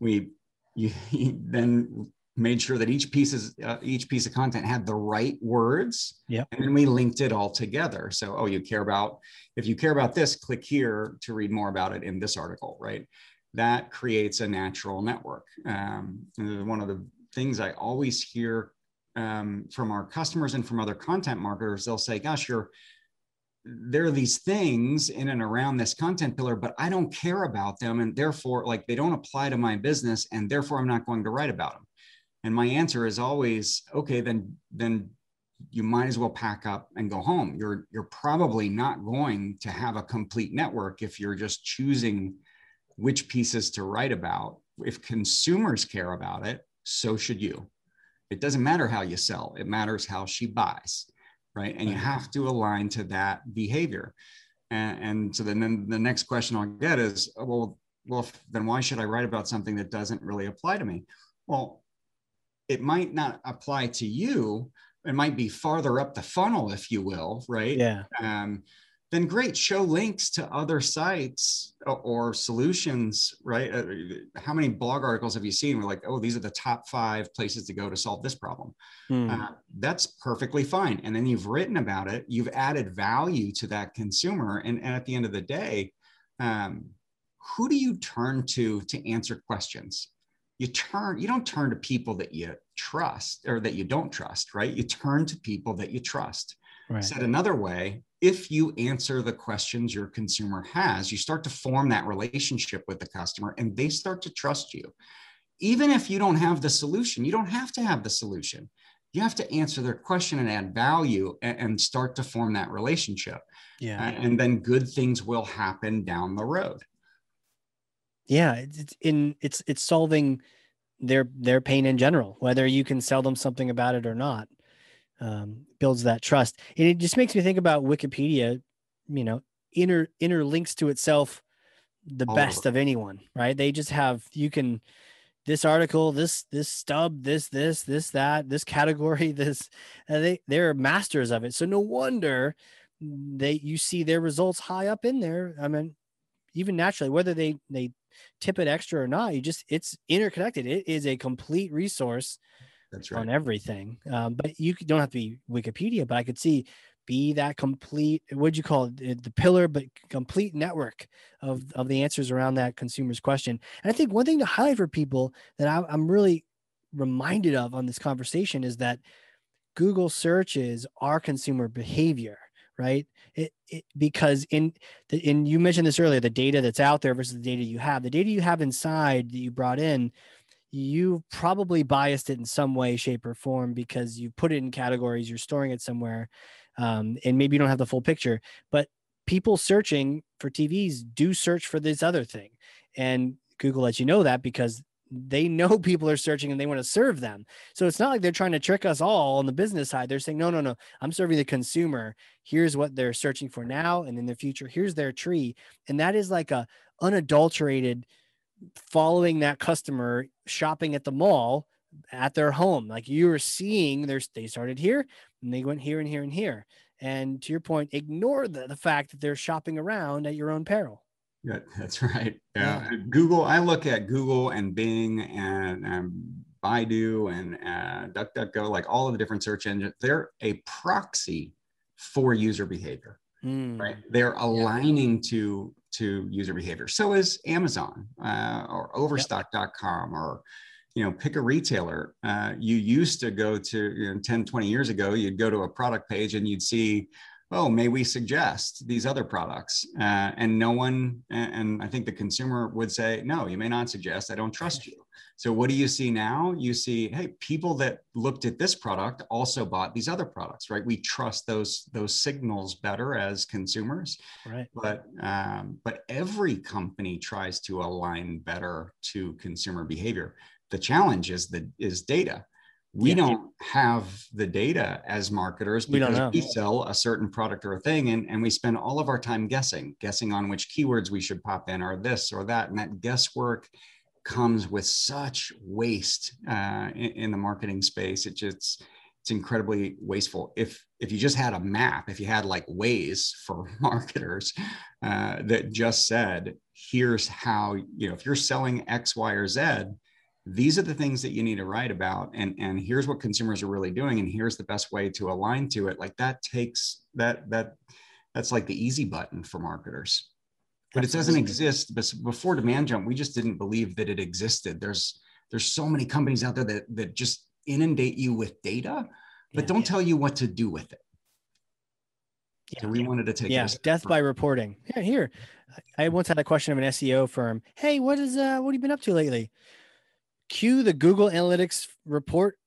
We you, then made sure that each piece is uh, each piece of content had the right words. Yeah and then we linked it all together. So oh you care about if you care about this click here to read more about it in this article right? That creates a natural network. Um, one of the things i always hear um, from our customers and from other content marketers they'll say gosh you're there are these things in and around this content pillar, but I don't care about them. And therefore, like they don't apply to my business, and therefore I'm not going to write about them. And my answer is always, okay, then then you might as well pack up and go home. You're you're probably not going to have a complete network if you're just choosing which pieces to write about. If consumers care about it, so should you. It doesn't matter how you sell, it matters how she buys, right? And you have to align to that behavior. And, and so then, then the next question I'll get is, well, well, then why should I write about something that doesn't really apply to me? Well, it might not apply to you. It might be farther up the funnel, if you will, right? Yeah. Um, then great, show links to other sites or, solutions, right? Uh, how many blog articles have you seen? We're like, oh, these are the top five places to go to solve this problem. Hmm. Uh, that's perfectly fine. And then you've written about it, you've added value to that consumer. And, and at the end of the day, um, who do you turn to to answer questions? you turn you don't turn to people that you trust or that you don't trust right you turn to people that you trust right. said another way if you answer the questions your consumer has you start to form that relationship with the customer and they start to trust you. Even if you don't have the solution you don't have to have the solution. You have to answer their question and add value and, and start to form that relationship. Yeah. And then good things will happen down the road. Yeah it's in it's it's solving their their pain in general whether you can sell them something about it or not um, builds that trust. And it just makes me think about wikipedia you know inter interlinks to itself the best of anyone right? They just have you can this article this this stub this this this that this category this they they're masters of it. So no wonder they you see their results high up in there. I mean even naturally whether they they tip it extra or not. You just it's interconnected. It is a complete resource That's right. on everything. Um, but you don't have to be Wikipedia, but I could see be that complete what'd you call it the pillar but complete network of of the answers around that consumer's question and i think one thing to highlight for people that I, i'm really reminded of on this conversation is that google searches are consumer behavior right? It, it, because in the in you mentioned this earlier, the data that's out there versus the data you have, the data you have inside that you brought in, you probably biased it in some way, shape, or form because you put it in categories, you're storing it somewhere, um, and maybe you don't have the full picture. But people searching for TVs do search for this other thing, and Google lets you know that because they know people are searching and they want to serve them. So it's not like they're trying to trick us all on the business side. They're saying, no, no, no, I'm serving the consumer. Here's what they're searching for now and in the future. Here's their tree. And that is like a unadulterated following that customer shopping at the mall at their home. Like you were seeing there's they started here and they went here and here and here. And to your point, ignore the, the fact that they're shopping around at your own peril. Yeah, that's right. Yeah. Google, I look at Google and Bing and um, Baidu and uh, DuckDuckGo, like all of the different search engines, they're a proxy for user behavior, mm. right? They're aligning yeah. to to user behavior. So is Amazon uh, or Overstock.com or you know pick a retailer uh, you used to go to you know, 10 20 years ago you'd go to a product page and you'd see oh, may we suggest these other products? Uh, and no one, and I think the consumer would say, no, you may not suggest, I don't trust you. So what do you see now? You see, hey, people that looked at this product also bought these other products, right? We trust those those signals better as consumers, right? But um, but every company tries to align better to consumer behavior. The challenge is the is data we yeah. don't have the data as marketers because we, we, sell a certain product or a thing and, and we spend all of our time guessing guessing on which keywords we should pop in or this or that and that guesswork comes with such waste uh, in, in, the marketing space. It just it's incredibly wasteful. If if you just had a map if you had like ways for marketers uh, that just said here's how you know if you're selling x y or z these are the things that you need to write about and and here's what consumers are really doing and here's the best way to align to it. Like that takes that that that's like the easy button for marketers. But it doesn't exist before DemandJump we just didn't believe that it existed. There's there's so many companies out there that that just inundate you with data but yeah, don't yeah. tell you what to do with it. Yeah, so we wanted to take yeah death by reporting. Here here i once had a question of an seo firm. Hey what is uh what have you been up to lately cue the Google Analytics report,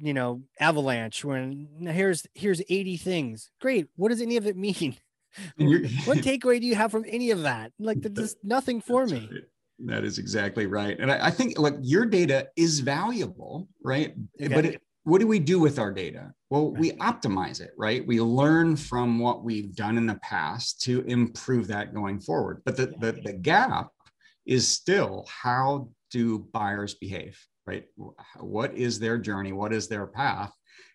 you know, avalanche when here's here's 80 things. Great. What does any of it mean? what takeaway do you have from any of that? Like there's just nothing for me. Right. That is exactly right. And I, I, think like your data is valuable, right? Okay. But it, what do we do with our data? Well, right. we optimize it, right? We learn from what we've done in the past to improve that going forward. But the, the, the gap is still how do buyers behave, right? What is their journey? What is their path?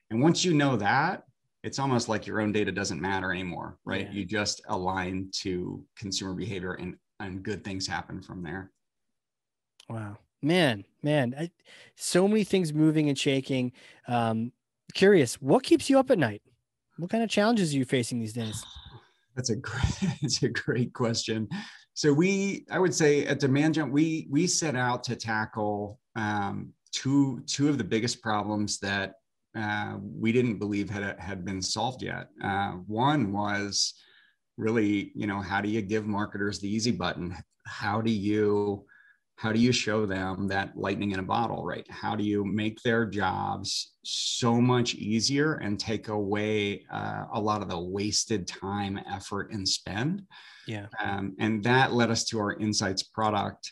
And once you know that, it's almost like your own data doesn't matter anymore, right? Yeah. You just align to consumer behavior and, and good things happen from there. Wow. Man, man, I, so many things moving and shaking. Um, curious, what keeps you up at night? What kind of challenges are you facing these days? That's a great, that's a great question so we i would say at DemandJump we we set out to tackle um, two two of the biggest problems that uh, we didn't believe had had been solved yet. Uh, one was really you know how do you give marketers the easy button? How do you how do you show them that lightning in a bottle right how do you make their jobs so much easier and take away uh, a lot of the wasted time effort and spend yeah. Um, and that led us to our insights product.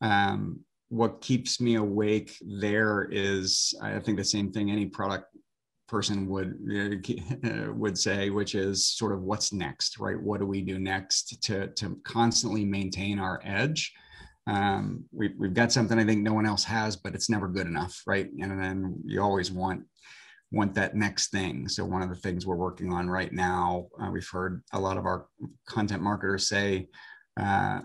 Um, what keeps me awake there is, I think, the same thing any product person would uh, would say, which is sort of what's next, right? What do we do next to to constantly maintain our edge? Um, we, we've got something I think no one else has, but it's never good enough, right? And then you always want want that next thing. So one of the things we're working on right now, uh, we've heard a lot of our content marketers say, uh,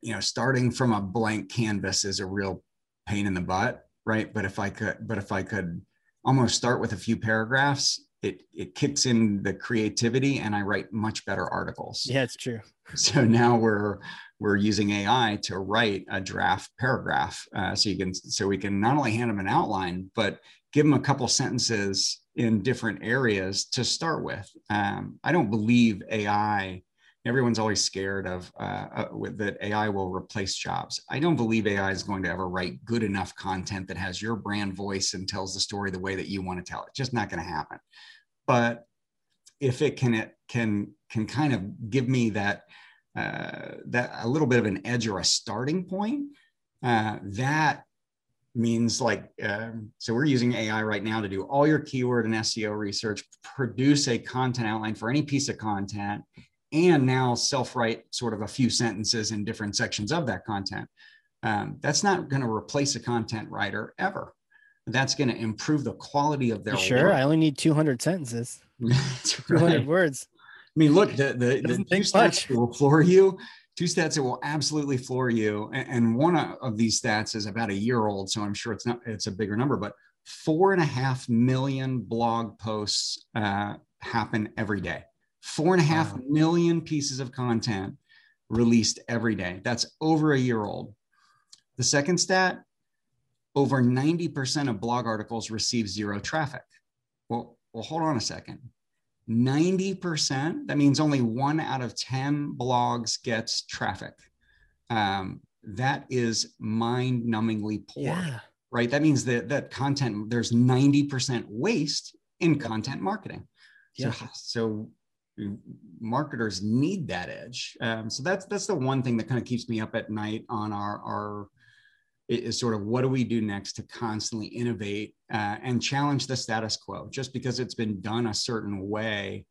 you know, starting from a blank canvas is a real pain in the butt, right? But if I could, but if I could almost start with a few paragraphs, it it kicks in the creativity, and I write much better articles. Yeah, it's true. So now we're we're using AI to write a draft paragraph, uh, so you can so we can not only hand them an outline, but give them a couple sentences in different areas to start with. Um, I don't believe AI. Everyone's always scared of uh, uh, that AI will replace jobs. I don't believe AI is going to ever write good enough content that has your brand voice and tells the story the way that you want to tell it. Just not going to happen. But if it can, it can can kind of give me that uh, that a little bit of an edge or a starting point, uh, that means like um, so we're using ai right now to do all your keyword and seo research produce a content outline for any piece of content and now self-write sort of a few sentences in different sections of that content um, that's not going to replace a content writer ever. That's going to improve the quality of their sure? work. i only need 200 sentences. 200 words. I mean look the the, the two stats will floor you. Two stats that will absolutely floor you. And one of these stats is about a year old, so I'm sure it's not it's a bigger number, but four and a half million blog posts uh, happen every day. Four and a half wow. million pieces of content released every day. That's over a year old. The second stat over 90% of blog articles receive zero traffic. Well, well, hold on a second. 90%, that means only one out of 10 blogs gets traffic. Um, that is mind numbingly poor, yeah. right? That means that that content, there's 90% waste in content marketing. Yeah. So, so marketers need that edge. Um, so that's, that's the one thing that kind of keeps me up at night on our, our, is sort of what do we do next to constantly innovate uh, and challenge the status quo just because it's been done a certain way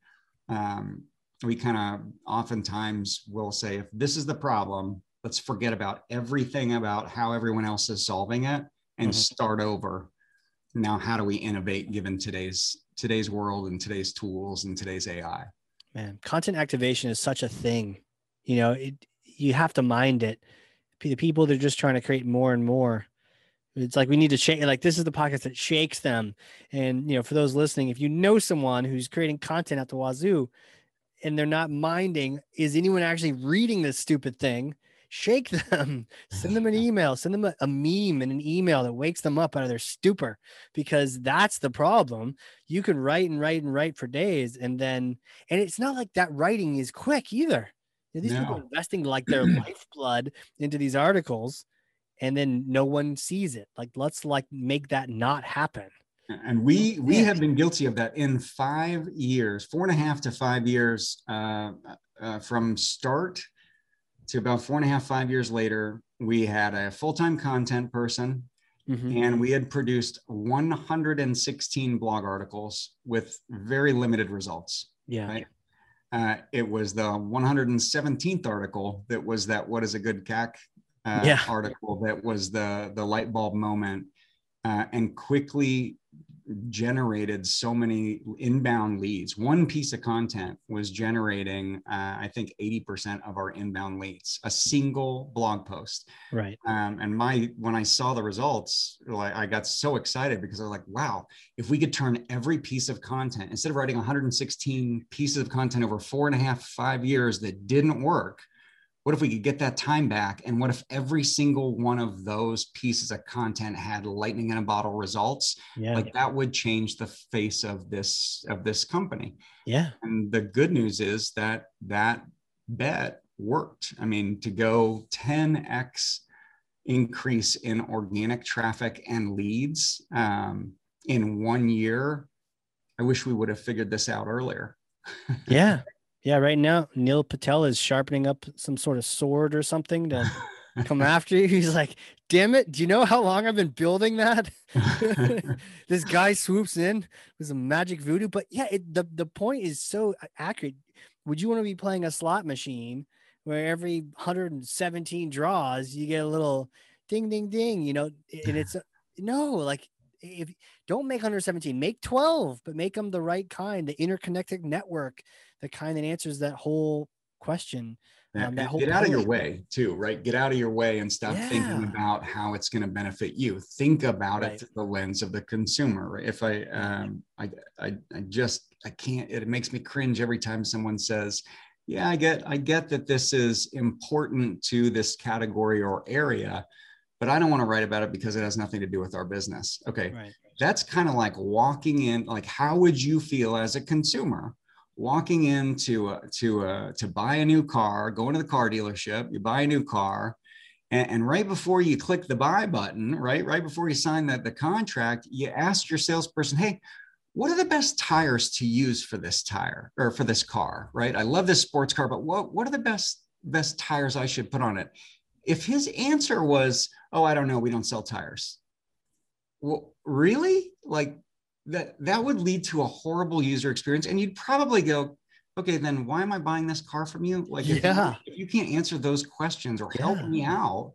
um, we kind of oftentimes will say if this is the problem let's forget about everything about how everyone else is solving it and mm-hmm. start over now how do we innovate given today's today's world and today's tools and today's ai man content activation is such a thing you know it, you have to mind it the people they're just trying to create more and more It's like we need to shake. Like this is the podcast that shakes them. And you know, for those listening, if you know someone who's creating content at the wazoo, and they're not minding, is anyone actually reading this stupid thing? Shake them, send them an email, send them a, a meme and an email that wakes them up out of their stupor, because that's the problem. You can write and write and write for days, and then, and it's not like that writing is quick either. You know, these people No. are investing like their lifeblood into these articles and then no one sees it. Like, let's like make that not happen. And we we have been guilty of that in five years, four and a half to five years, uh, uh, from start to about four and a half, five years later. We had a full time content person, Mhm. and we had produced 116 blog articles with very limited results. Yeah. Right. Uh, it was the 117th article that was that "What is a good CAC" uh, Yeah. article that was the the light bulb moment, uh, and quickly generated so many inbound leads. One piece of content was generating, uh, I think, 80% of our inbound leads. A single blog post. Right. Um, and my when I saw the results, like I got so excited because I was like, wow, if we could turn every piece of content instead of writing 116 pieces of content over four and a half, five years that didn't work, what if we could get that time back? And what if every single one of those pieces of content had lightning in a bottle results? Yeah. Like that would change the face of this of this company. yeah. And the good news is that that bet worked. I mean, to go 10x increase in organic traffic and leads um, in one year, I wish we would have figured this out earlier. Yeah. Yeah. Right now, Neil Patel is sharpening up some sort of sword or something to come after you. He's like, damn it. Do you know how long I've been building that? this guy swoops in with some magic voodoo. But yeah, it, the, the point is so accurate. Would you want to be playing a slot machine where every 117 draws, you get a little ding, ding, ding, you know, and it's no, like if don't make 117, make 12, but make them the right kind, the interconnected network, the kind that answers that whole question. Yeah, Um, that and whole get out of your way too, right? Get out of your way and stop thinking about how it's going to benefit you. Think about Right. it through the lens of the consumer. Right? If I, um, I, I, I just, I can't. It makes me cringe every time someone says, "Yeah, I get, I get that this is important to this category or area, but I don't want to write about it because it has nothing to do with our business." Okay, Right. that's kind of like walking in like how would you feel as a consumer walking into a, to a, to buy a new car going to the car dealership you buy a new car and, and right before you click the buy button right right before you sign that the contract you ask your salesperson hey what are the best tires to use for this tire or for this car? Right? I love this sports car but what what are the best best tires i should put on it? If his answer was oh i don't know we don't sell tires. Well really? Like that that would lead to a horrible user experience and you'd probably go okay then why am i buying this car from you like if, Yeah. you, if you can't answer those questions or help Yeah. me out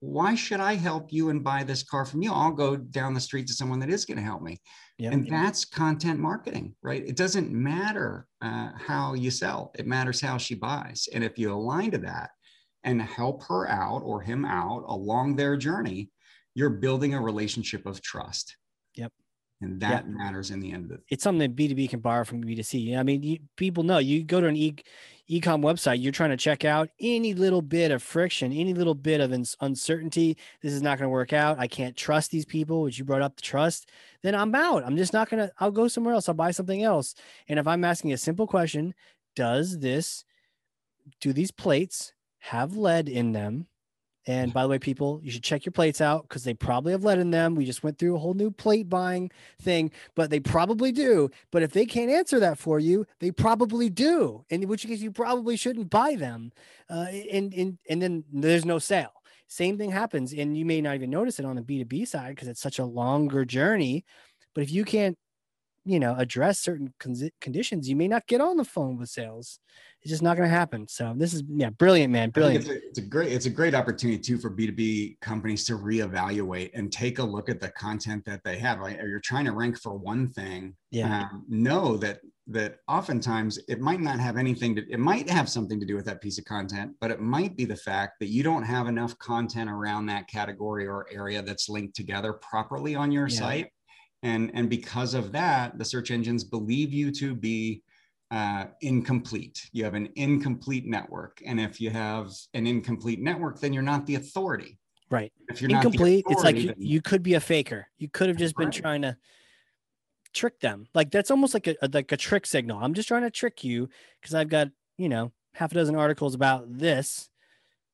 why should i help you and buy this car from you i'll go down the street to someone that is going to help me Yeah. and that's content marketing right it doesn't matter uh, how you sell it matters how she buys and if you align to that and help her out or him out along their journey you're building a relationship of trust Yep. And that matters in the end of it it's something that B2B can borrow from B2C. I mean, you, people know you go to an e ecom website, you're trying to check out any little bit of friction, any little bit of ins- uncertainty. This is not going to work out. I can't trust these people, which you brought up the trust. Then I'm out. I'm just not going to, I'll go somewhere else. I'll buy something else. And if I'm asking a simple question, does this, do these plates have lead in them? And by the way, people, you should check your plates out because they probably have lead in them. We just went through a whole new plate buying thing, but they probably do. But if they can't answer that for you, they probably do. In which case, you probably shouldn't buy them. Uh, and, and, and then there's no sale. Same thing happens. And you may not even notice it on the B2B side because it's such a longer journey. But if you can't, you know, address certain con- conditions, you may not get on the phone with sales. It's just not going to happen. So this is, yeah, brilliant, man. Brilliant. It's a, it's a great it's a great opportunity too for B2B companies to reevaluate and take a look at the content that they have. Like, you're trying to rank for one thing, Yeah. um, know that that oftentimes it might not have anything to it might have something to do with that piece of content but it might be the fact that you don't have enough content around that category or area that's linked together properly on your yeah. site and and because of that the search engines believe you to be uh, incomplete you have an incomplete network and if you have an incomplete network then you're not the authority right if you're incomplete it's like you, you could be a faker you could have just been right. trying to trick them. Like that's almost like a, a like a trick signal. I'm just trying to trick you because I've got you know half a dozen articles about this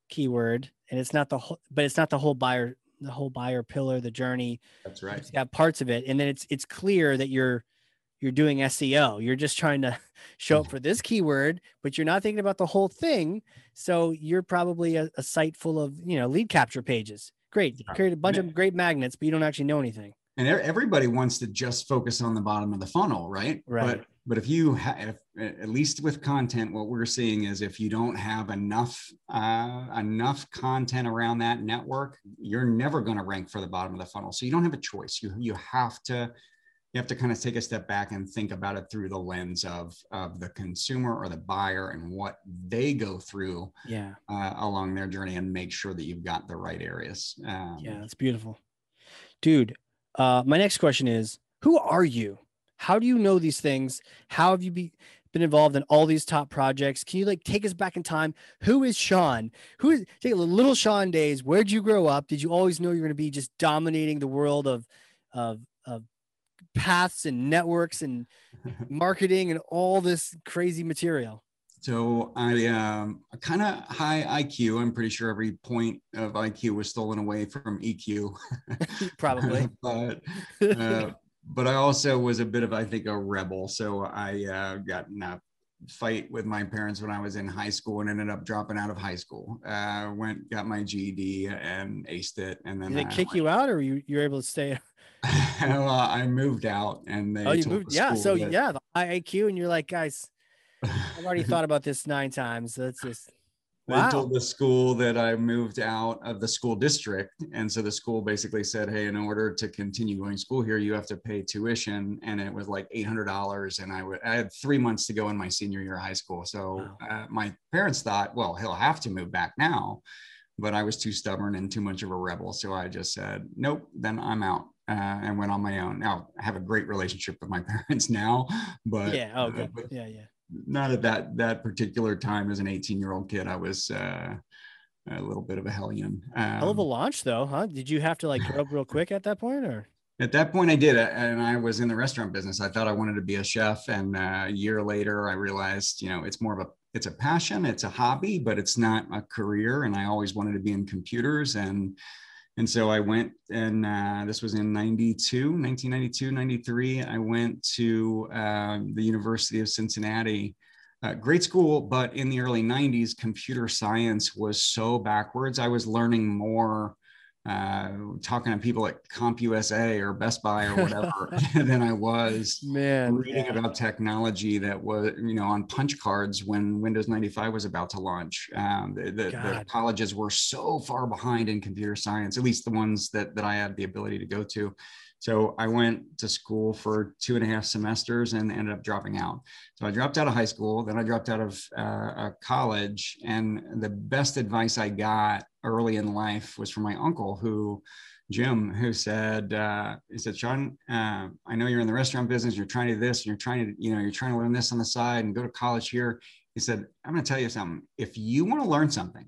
keyword, and it's not the whole, but it's not the whole buyer the whole buyer pillar, the journey. That's right. It's got parts of it, and then it's it's clear that you're you're doing SEO. You're just trying to show up mm-hmm. for this keyword, but you're not thinking about the whole thing. So you're probably a, a site full of you know lead capture pages. Great, you create a bunch of great magnets, but you don't actually know anything and everybody wants to just focus on the bottom of the funnel right right but but if you have at least with content what we're seeing is if you don't have enough uh, enough content around that network you're never going to rank for the bottom of the funnel. So you don't have a choice. You you have to you have to kind of take a step back and think about it through the lens of of the consumer or the buyer and what they go through yeah. uh, along their journey and make sure that you've got the right areas. Um, yeah that's beautiful. Dude uh, my next question is Who are you? How do you know these things? How have you be, been involved in all these top projects? Can you like take us back in time? Who is Shawn? Who is take a little Shawn days? Where'd you grow up? Did you always know you're going to be just dominating the world of, of, of paths and networks and marketing and all this crazy material? So I um kind of high IQ. I'm pretty sure every point of IQ was stolen away from EQ. Probably. but uh, but I also was a bit of I think a rebel. So I uh, got in a fight with my parents when I was in high school and ended up dropping out of high school. Uh, went got my GED and aced it, and then Did they I kick went, you out, or you you were able to stay? well, I moved out, and they. Oh, you moved. Yeah. So that, yeah, the IQ, and you're like, guys I've already thought about this nine times. That's just wow. They told the school that I moved out of the school district. And so the school basically said, Hey, in order to continue going to school here, you have to pay tuition. And it was like $800. And I, would, I had three months to go in my senior year of high school. So wow. uh, my parents thought, well, he'll have to move back now. But I was too stubborn and too much of a rebel. So I just said, nope, then I'm out. Uh, and went on my own. Now I have a great relationship with my parents now, but yeah, oh, good. Uh, yeah, yeah not at that that particular time as an 18 year old kid i was uh, a little bit of a hellion. Um, hell of a launch though huh? Did you have to like grow up real quick at that point or? At that point i did and i was in the restaurant business. I thought i wanted to be a chef and uh, a year later i realized you know it's more of a it's a passion it's a hobby but it's not a career and i always wanted to be in computers and and so I went, and uh, this was in 92, 1992, 93. I went to uh, the University of Cincinnati. Uh, great school, but in the early 90s, computer science was so backwards. I was learning more uh, talking to people at CompUSA or Best Buy or whatever than I was Man, reading yeah. about technology that was, you know, on punch cards when Windows 95 was about to launch. Um, the, the, the, colleges were so far behind in computer science, at least the ones that, that I had the ability to go to. So I went to school for two and a half semesters and ended up dropping out. So I dropped out of high school, then I dropped out of uh, college. And the best advice I got early in life was from my uncle, who Jim, who said, uh, he said, Shawn, uh, I know you're in the restaurant business. You're trying to do this, and you're trying to, you know, you're trying to learn this on the side and go to college here. He said, I'm going to tell you something. If you want to learn something,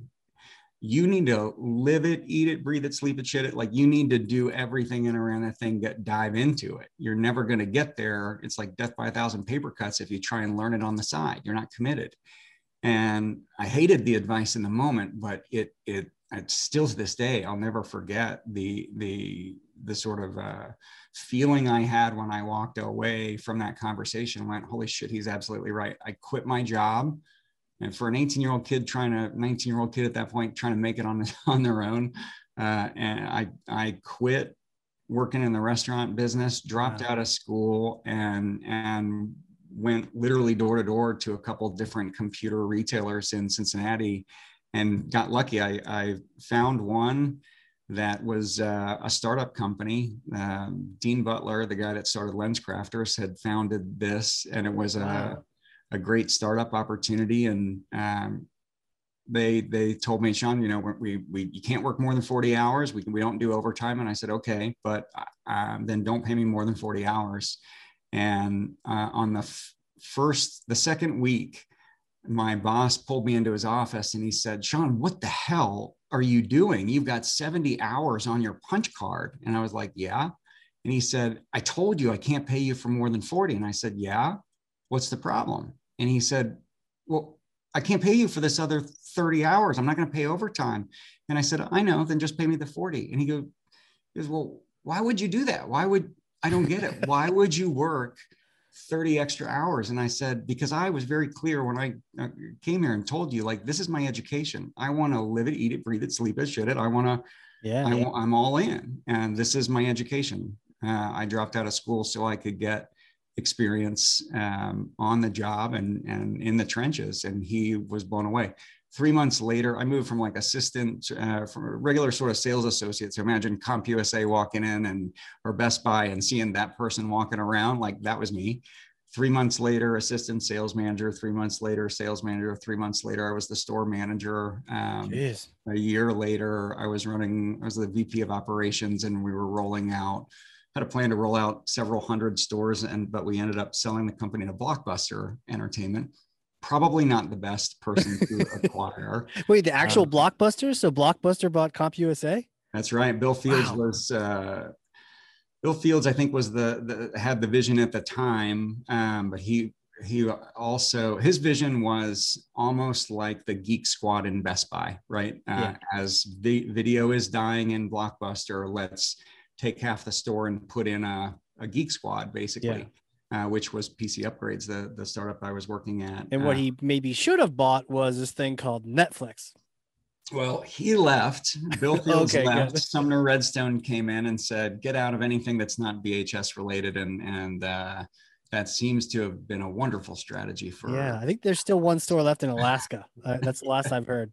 you need to live it, eat it, breathe it, sleep it, shit it. Like you need to do everything in around that thing, get dive into it. You're never going to get there. It's like death by a thousand paper cuts if you try and learn it on the side. You're not committed. And I hated the advice in the moment, but it it it's still to this day I'll never forget the the the sort of uh, feeling I had when I walked away from that conversation. Went, holy shit, he's absolutely right. I quit my job and for an 18 year old kid trying to 19 year old kid at that point trying to make it on on their own uh, and i i quit working in the restaurant business dropped out of school and and went literally door to door to a couple different computer retailers in cincinnati and got lucky. I i found one that was uh, a startup company. Um, Dean Butler, the guy that started LensCrafters, had founded this, and it was a, a great startup opportunity. And um, they they told me, Shawn, you know, we we you can't work more than forty hours. We we don't do overtime. And I said, okay, but um, then don't pay me more than forty hours. And uh, on the f- first, the second week, my boss pulled me into his office and he said, Shawn, what the hell are you doing? You've got 70 hours on your punch card. And I was like, yeah. And he said, I told you I can't pay you for more than 40. And I said, yeah. What's the problem? And he said, well, I can't pay you for this other 30 hours. I'm not going to pay overtime. And I said, I know, then just pay me the 40. And he goes, he goes, well, why would you do that? Why would, I don't get it. Why would you work 30 extra hours. And I said, because I was very clear when I uh, came here and told you, like, this is my education. I want to live it, eat it, breathe it, sleep it, shit it. I want to, yeah, I, I'm all in. And this is my education. Uh, I dropped out of school so I could get experience um, on the job and, and in the trenches. And he was blown away three months later, I moved from like assistant uh, from a regular sort of sales associate. So imagine CompUSA walking in and or Best Buy and seeing that person walking around like that was me. Three months later, assistant sales manager. Three months later, sales manager. Three months later, I was the store manager. Um, a year later, I was running. I was the VP of operations, and we were rolling out. Had a plan to roll out several hundred stores, and but we ended up selling the company to Blockbuster Entertainment probably not the best person to acquire. Wait, the actual um, Blockbuster? So Blockbuster bought CompUSA? That's right. Bill Fields wow. was uh, Bill Fields, I think, was the, the had the vision at the time, um, but he he also his vision was almost like the geek squad in Best Buy, right? Uh, yeah. As the video is dying in Blockbuster, let's take half the store and put in a, a geek squad, basically. Yeah uh, which was PC Upgrades, the the startup I was working at. And what uh, he maybe should have bought was this thing called Netflix. Well, he left. Bill Fields okay, left. Sumner Redstone came in and said, "Get out of anything that's not VHS related," and and uh, that seems to have been a wonderful strategy for. Yeah, I think there's still one store left in Alaska. that's the last I've heard.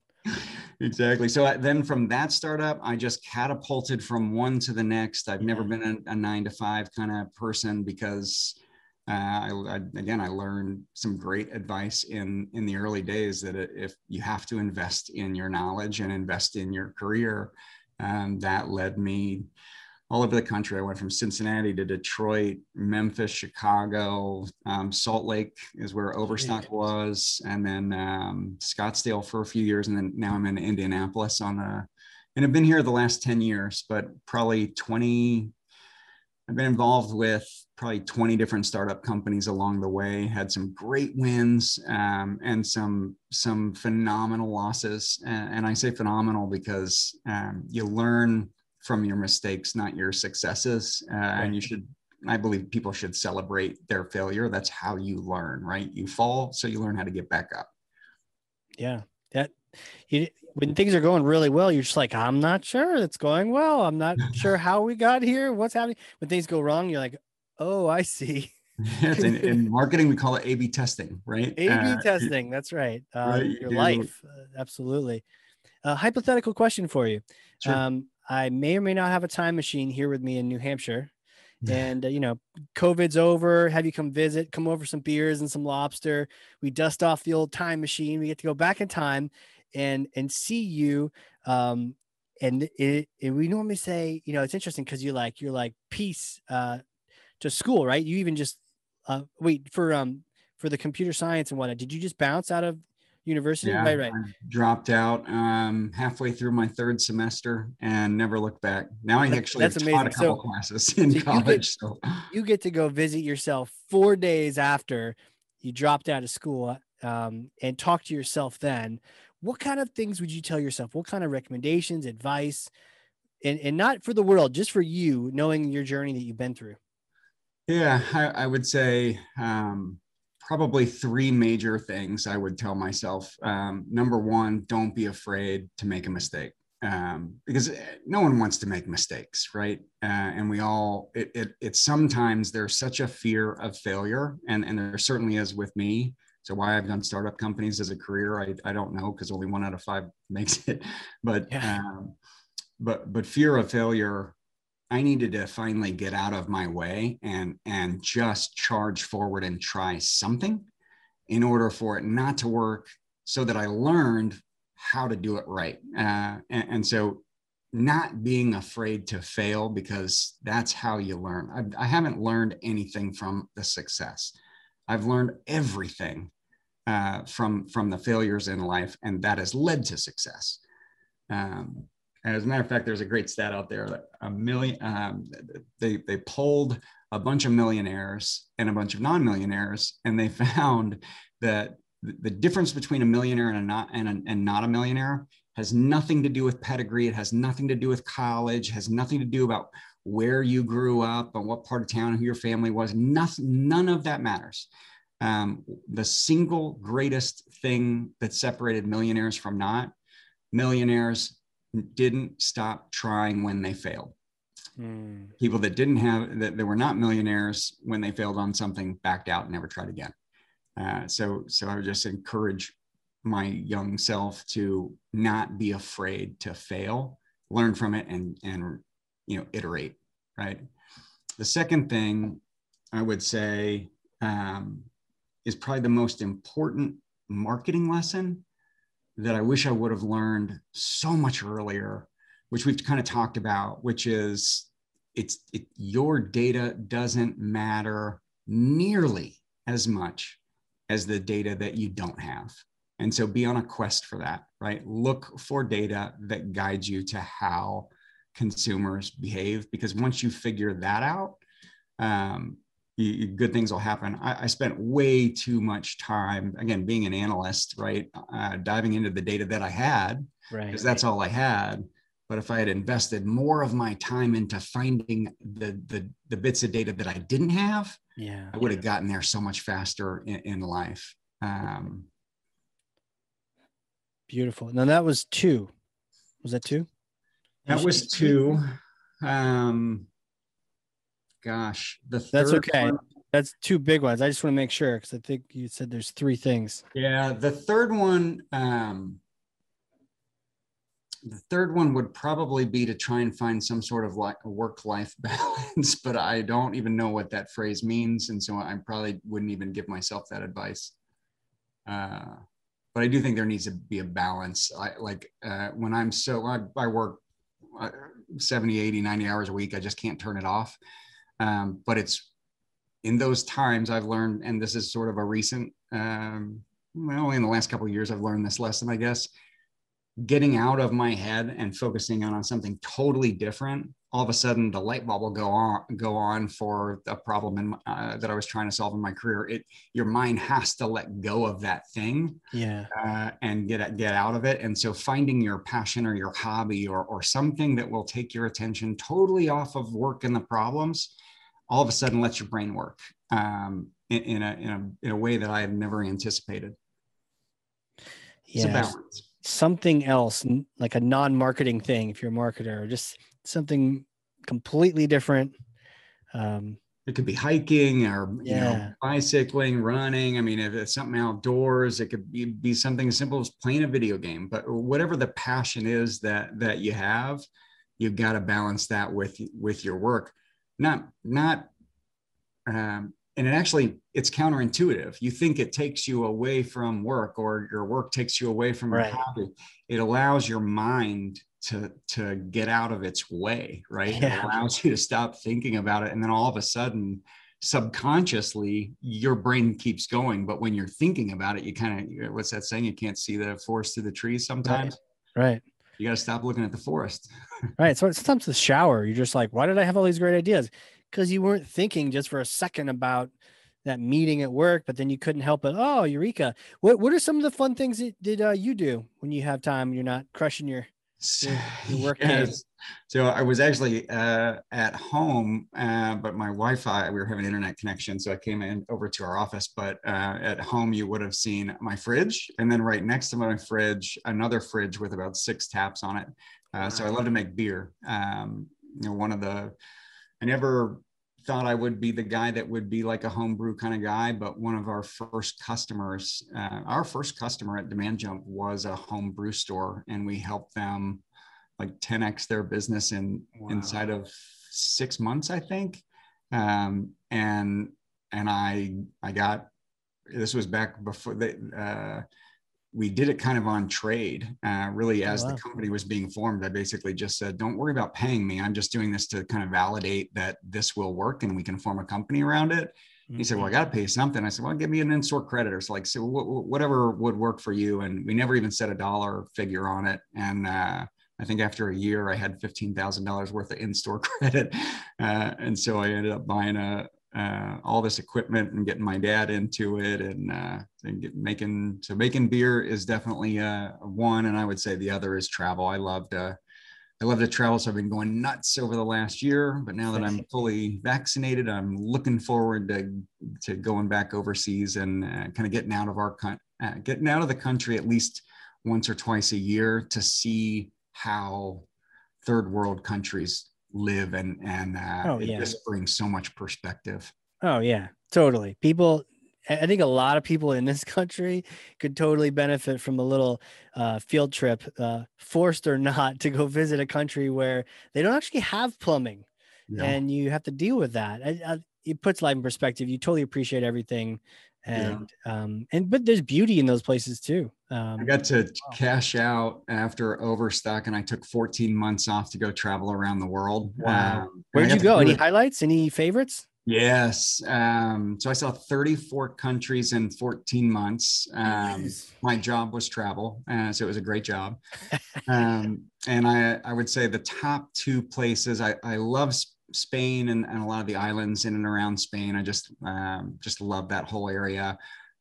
Exactly. So uh, then from that startup, I just catapulted from one to the next. I've yeah. never been a, a, nine to five kind of person because uh, I, I, again, I learned some great advice in in the early days that if you have to invest in your knowledge and invest in your career, um, that led me all over the country. I went from Cincinnati to Detroit, Memphis, Chicago, um, Salt Lake is where Overstock was, and then um, Scottsdale for a few years, and then now I'm in Indianapolis on a. And I've been here the last ten years, but probably twenty. I've been involved with probably 20 different startup companies along the way had some great wins um, and some some phenomenal losses and, and i say phenomenal because um, you learn from your mistakes not your successes uh, right. and you should i believe people should celebrate their failure that's how you learn right you fall so you learn how to get back up yeah that you, when things are going really well, you're just like, I'm not sure it's going well. I'm not sure how we got here. What's happening? When things go wrong, you're like, Oh, I see. yes, in, in, marketing, we call it A/B testing, right? A/B uh, testing. That's right. Um, right your life, uh, absolutely. A hypothetical question for you. Sure. Um, I may or may not have a time machine here with me in New Hampshire, and uh, you know, COVID's over. Have you come visit? Come over some beers and some lobster. We dust off the old time machine. We get to go back in time and and see you. Um, and it, it, we normally say, you know, it's interesting because you like you're like peace. Uh, to school, right? You even just uh, wait for um for the computer science and whatnot. Did you just bounce out of university? Yeah, right, right. I dropped out um, halfway through my third semester and never looked back. Now I actually that's amazing. a couple so, classes in so college. You get, so you get to go visit yourself four days after you dropped out of school um, and talk to yourself then. What kind of things would you tell yourself? What kind of recommendations, advice, and, and not for the world, just for you, knowing your journey that you've been through? Yeah, I, I would say um, probably three major things I would tell myself. Um, number one, don't be afraid to make a mistake um, because eh, no one wants to make mistakes, right? Uh, and we all, it, it, it sometimes there's such a fear of failure, and, and there certainly is with me. So why I've done startup companies as a career, I, I don't know because only one out of five makes it. But yeah. um, but but fear of failure i needed to finally get out of my way and and just charge forward and try something in order for it not to work so that i learned how to do it right. Uh, and, and, so not being afraid to fail because that's how you learn. I, I haven't learned anything from the success. I've learned everything uh, from from the failures in life and that has led to success. Um, as a matter of fact, there's a great stat out there that a million um, they they polled a bunch of millionaires and a bunch of non-millionaires, and they found that the difference between a millionaire and a not and, a, and not a millionaire has nothing to do with pedigree. It has nothing to do with college. Has nothing to do about where you grew up and what part of town who your family was. Nothing, none of that matters. Um, the single greatest thing that separated millionaires from not millionaires didn't stop trying when they failed. Mm. People that didn't have that, that were not millionaires when they failed on something backed out and never tried again. Uh, so, so I would just encourage my young self to not be afraid to fail, learn from it, and and you know iterate. Right. The second thing I would say um, is probably the most important marketing lesson that I wish I would have learned so much earlier, which we've kind of talked about, which is it's it, your data doesn't matter nearly as much as the data that you don't have. And so be on a quest for that, right? Look for data that guides you to how consumers behave, because once you figure that out, um, you, good things will happen. I, I, spent way too much time, again, being an analyst, right? Uh, diving into the data that I had, right? Because that's all I had. But if I had invested more of my time into finding the the, the bits of data that I didn't have, yeah, I would have gotten there so much faster in, in life. Um, Beautiful. Now that was two. Was that two? That was two. Um, gosh, the that's okay. One, that's two big ones. I just want to make sure because I think you said there's three things. Yeah, the third one, um, the third one would probably be to try and find some sort of like work-life balance, but I don't even know what that phrase means, and so I probably wouldn't even give myself that advice. Uh, but I do think there needs to be a balance. I like uh, when I'm so I, I work uh, 70, 80, 90 hours a week. I just can't turn it off. Um, but it's in those times I've learned, and this is sort of a recent, um, well, only in the last couple of years I've learned this lesson, I guess. Getting out of my head and focusing on, on something totally different, all of a sudden the light bulb will go on, go on for a problem in, uh, that I was trying to solve in my career. It your mind has to let go of that thing, yeah, uh, and get get out of it. And so finding your passion or your hobby or or something that will take your attention totally off of work and the problems all of a sudden lets your brain work um, in, in, a, in, a, in a way that I have never anticipated. It's yeah, something else, like a non-marketing thing, if you're a marketer, or just something completely different. Um, it could be hiking or yeah. you know bicycling running i mean if it's something outdoors it could be, be something as simple as playing a video game but whatever the passion is that that you have you've got to balance that with with your work not not um, and it actually it's counterintuitive. You think it takes you away from work or your work takes you away from right. your hobby. It allows your mind to to get out of its way right? Yeah. it allows you to stop thinking about it and then all of a sudden subconsciously your brain keeps going but when you're thinking about it you kind of what's that saying? You can't see the forest through the trees sometimes? Right, right you got to stop looking at the forest. right. So sometimes the shower, you're just like, why did I have all these great ideas? Because you weren't thinking just for a second about that meeting at work, but then you couldn't help it. Oh, Eureka. What what are some of the fun things that did uh, you do when you have time? You're not crushing your work yes. So I was actually uh, at home, uh, but my Wi-Fi we were having internet connection, so I came in over to our office. But uh, at home, you would have seen my fridge, and then right next to my fridge, another fridge with about six taps on it. Uh, so I love to make beer. Um, you know, one of the I never thought I would be the guy that would be like a homebrew kind of guy, but one of our first customers, uh, our first customer at DemandJump was a homebrew store, and we helped them like 10x their business in Wow. inside of six months, I think. Um, and and I I got this was back before they uh, we did it kind of on trade. Uh, really, Oh, as wow. the company was being formed, I basically just said, "Don't worry about paying me. I'm just doing this to kind of validate that this will work and we can form a company around it." He said, "Well, I got to pay you something." I said, "Well, give me an in-store credit or so like so wh- wh- whatever would work for you." And we never even set a dollar figure on it. And uh, I think after a year, I had fifteen thousand dollars worth of in-store credit, uh, and so I ended up buying a. Uh, all this equipment and getting my dad into it and, uh, and get, making so making beer is definitely uh, one and I would say the other is travel. I love to I love to travel, so I've been going nuts over the last year. But now that I'm fully vaccinated, I'm looking forward to to going back overseas and uh, kind of getting out of our uh, getting out of the country at least once or twice a year to see how third world countries live and and uh, Oh, it yeah. just brings so much perspective. Oh yeah, totally. People, I think a lot of people in this country could totally benefit from a little uh, field trip, uh, forced or not, to go visit a country where they don't actually have plumbing, Yeah. and you have to deal with that. I, I, it puts life in perspective. You totally appreciate everything, Yeah. and um, and but there's beauty in those places too. Um, I got to cash out after overstock, and I took 14 months off to go travel around the world. Wow. Um, Where'd you go? Any it- highlights? Any favorites? Yes. Um, so I saw 34 countries in 14 months. Um, my job was travel, uh, so it was a great job. Um, and I, I would say the top two places I, I love Spain and, and a lot of the islands in and around Spain. I just um, just love that whole area.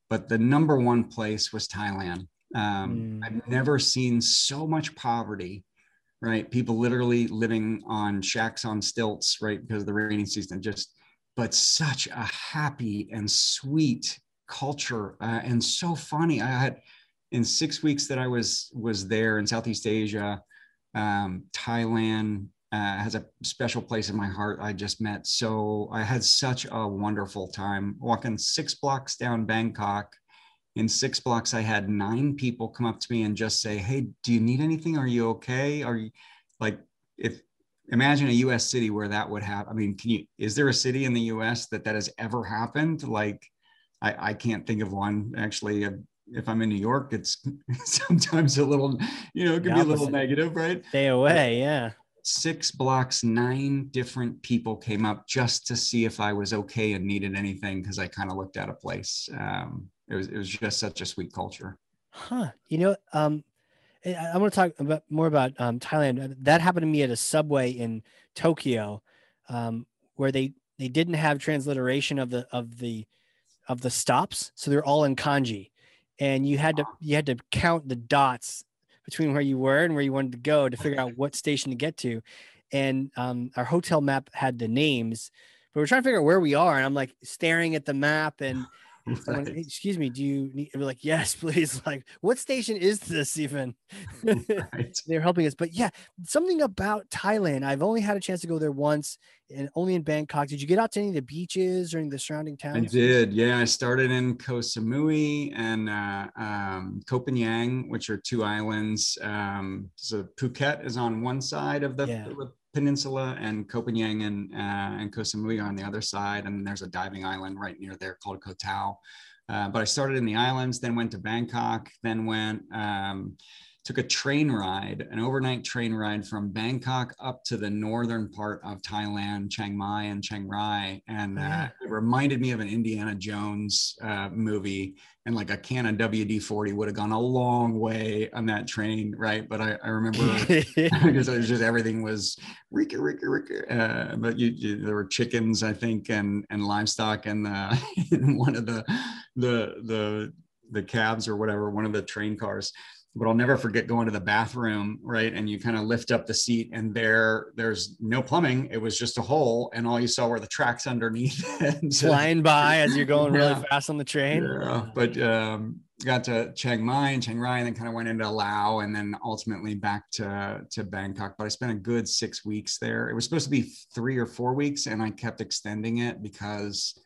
But the number one place was Thailand. Um, Mm. I've never seen so much poverty. Right, people literally living on shacks on stilts, right, because of the rainy season. Just, but such a happy and sweet culture, uh, and so funny. I had in six weeks that I was was there in Southeast Asia, um, Thailand uh, has a special place in my heart. I just met so I had such a wonderful time walking six blocks down Bangkok. In six blocks, I had nine people come up to me and just say, "Hey, do you need anything? Are you okay? Are you like if?" Imagine a U.S. city where that would happen. I mean, can you? Is there a city in the U.S. that that has ever happened? Like, I, I can't think of one actually. If I'm in New York, it's sometimes a little, you know, it can be a little negative, right? Stay away. Yeah. Six blocks, nine different people came up just to see if I was okay and needed anything because I kind of looked out of place. Um, it was it was just such a sweet culture. Huh. You know, um, I, I want to talk about more about um, Thailand. Uh, That happened to me at a subway in Tokyo, um, where they they didn't have transliteration of the of the of the stops, so they're all in kanji, and you had to you had to count the dots between where you were and where you wanted to go to figure out what station to get to, and um, our hotel map had the names, but we're trying to figure out where we are, and I'm like staring at the map and someone, Right. "Hey, excuse me, do you need? We're like, yes, please. Like, what station is this even? Right. They're helping us, but yeah, something about Thailand. I've only had a chance to go there once, and only in Bangkok. Did you get out to any of the beaches or any of the surrounding towns? I did. Yeah, I started in Koh Samui and uh, um, Koh Phangan, which are two islands. Um, so Phuket is on one side of the, Yeah. the peninsula, and and uh, and Koh Samui are on the other side. And there's a diving island right near there called Koh Tao. Uh, but I started in the islands, then went to Bangkok, then went. Um, took a train ride, an overnight train ride from Bangkok up to the northern part of Thailand, Chiang Mai and Chiang Rai. And uh, Yeah. it reminded me of an Indiana Jones uh, movie. And like a can of WD 40 would have gone a long way on that train, right? But I, I remember because it was just everything was rika rika rika. Uh, but you, you, there were chickens, I think, and and livestock, and uh, in one of the the the the cabs or whatever, one of the train cars. But I'll never forget going to the bathroom, right? And you kind of lift up the seat, and there there's no plumbing. It was just a hole, and all you saw were the tracks underneath. and so- Flying by as you're going really Yeah. fast on the train. yeah, but um, got to Chiang Mai and Chiang Rai, and then kind of went into Laos, and then ultimately back to to Bangkok. But I spent a good six weeks there. It was supposed to be three or four weeks, and I kept extending it because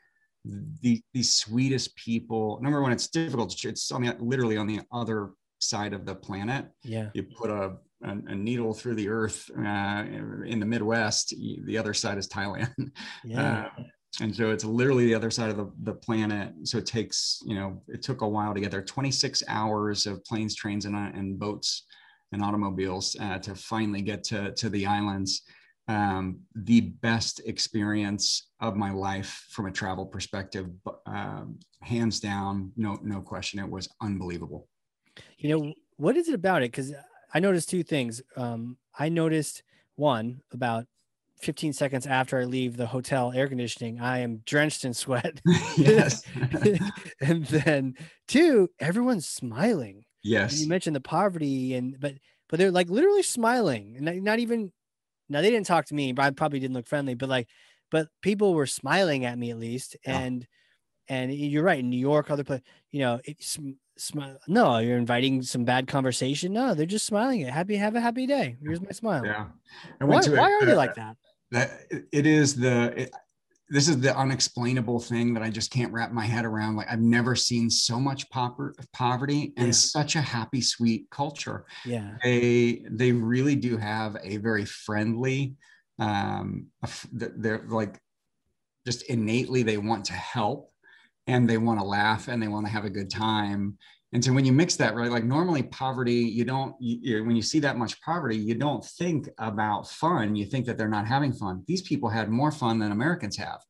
the the sweetest people. Number one, it's difficult. to- It's on the literally on the other side of the planet Yeah. you put a a, a needle through the earth uh, in the Midwest. The other side is Thailand. Yeah. Uh, and so it's literally the other side of the, the planet. So it takes, you know, it took a while to get there 26 hours of planes, trains, and, uh, and boats and automobiles uh, to finally get to, to the islands. Um, the best experience of my life from a travel perspective, um, hands down, no, no question. It was unbelievable. You know, what is it about it? Because I noticed two things. Um, I noticed one about 15 seconds after I leave the hotel air conditioning, I am drenched in sweat. yes. and then two, everyone's smiling. Yes. And you mentioned the poverty and but but they're like literally smiling and not even now they didn't talk to me, but I probably didn't look friendly, but like but people were smiling at me at least. And and you're right, in New York, other place, you know, it's smile. No, you're inviting some bad conversation. No, they're just smiling. Happy, have a happy day. Here's my smile. Yeah. Why, why are they like that? that it is the it, this is the unexplainable thing that I just can't wrap my head around. Like I've never seen so much poverty and yeah. such a happy, sweet culture. Yeah, they they really do have a very friendly. Um, they're like just innately they want to help, and they want to laugh and they want to have a good time and so when you mix that right like normally poverty you don't you, when you see that much poverty you don't think about fun you think that they're not having fun these people had more fun than americans have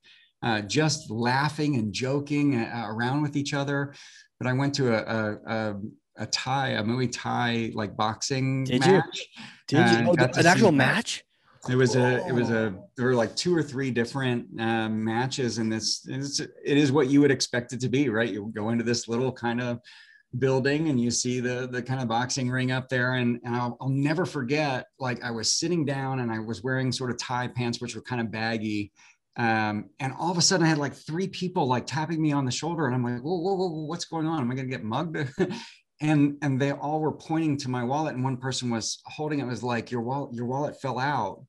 uh, just laughing and joking uh, around with each other but i went to a, a, a a Thai, a Muay Thai like boxing Did match. You? Did you? Oh, an actual match? It was a, it was a, there were like two or three different um, matches, and this, it's, it is what you would expect it to be, right? You go into this little kind of building and you see the the kind of boxing ring up there and, and I'll, I'll never forget like i was sitting down and i was wearing sort of Thai pants which were kind of baggy um, and all of a sudden i had like three people like tapping me on the shoulder and i'm like whoa whoa whoa, whoa what's going on? Am i going to get mugged? And and they all were pointing to my wallet and one person was holding it was like your wallet your wallet fell out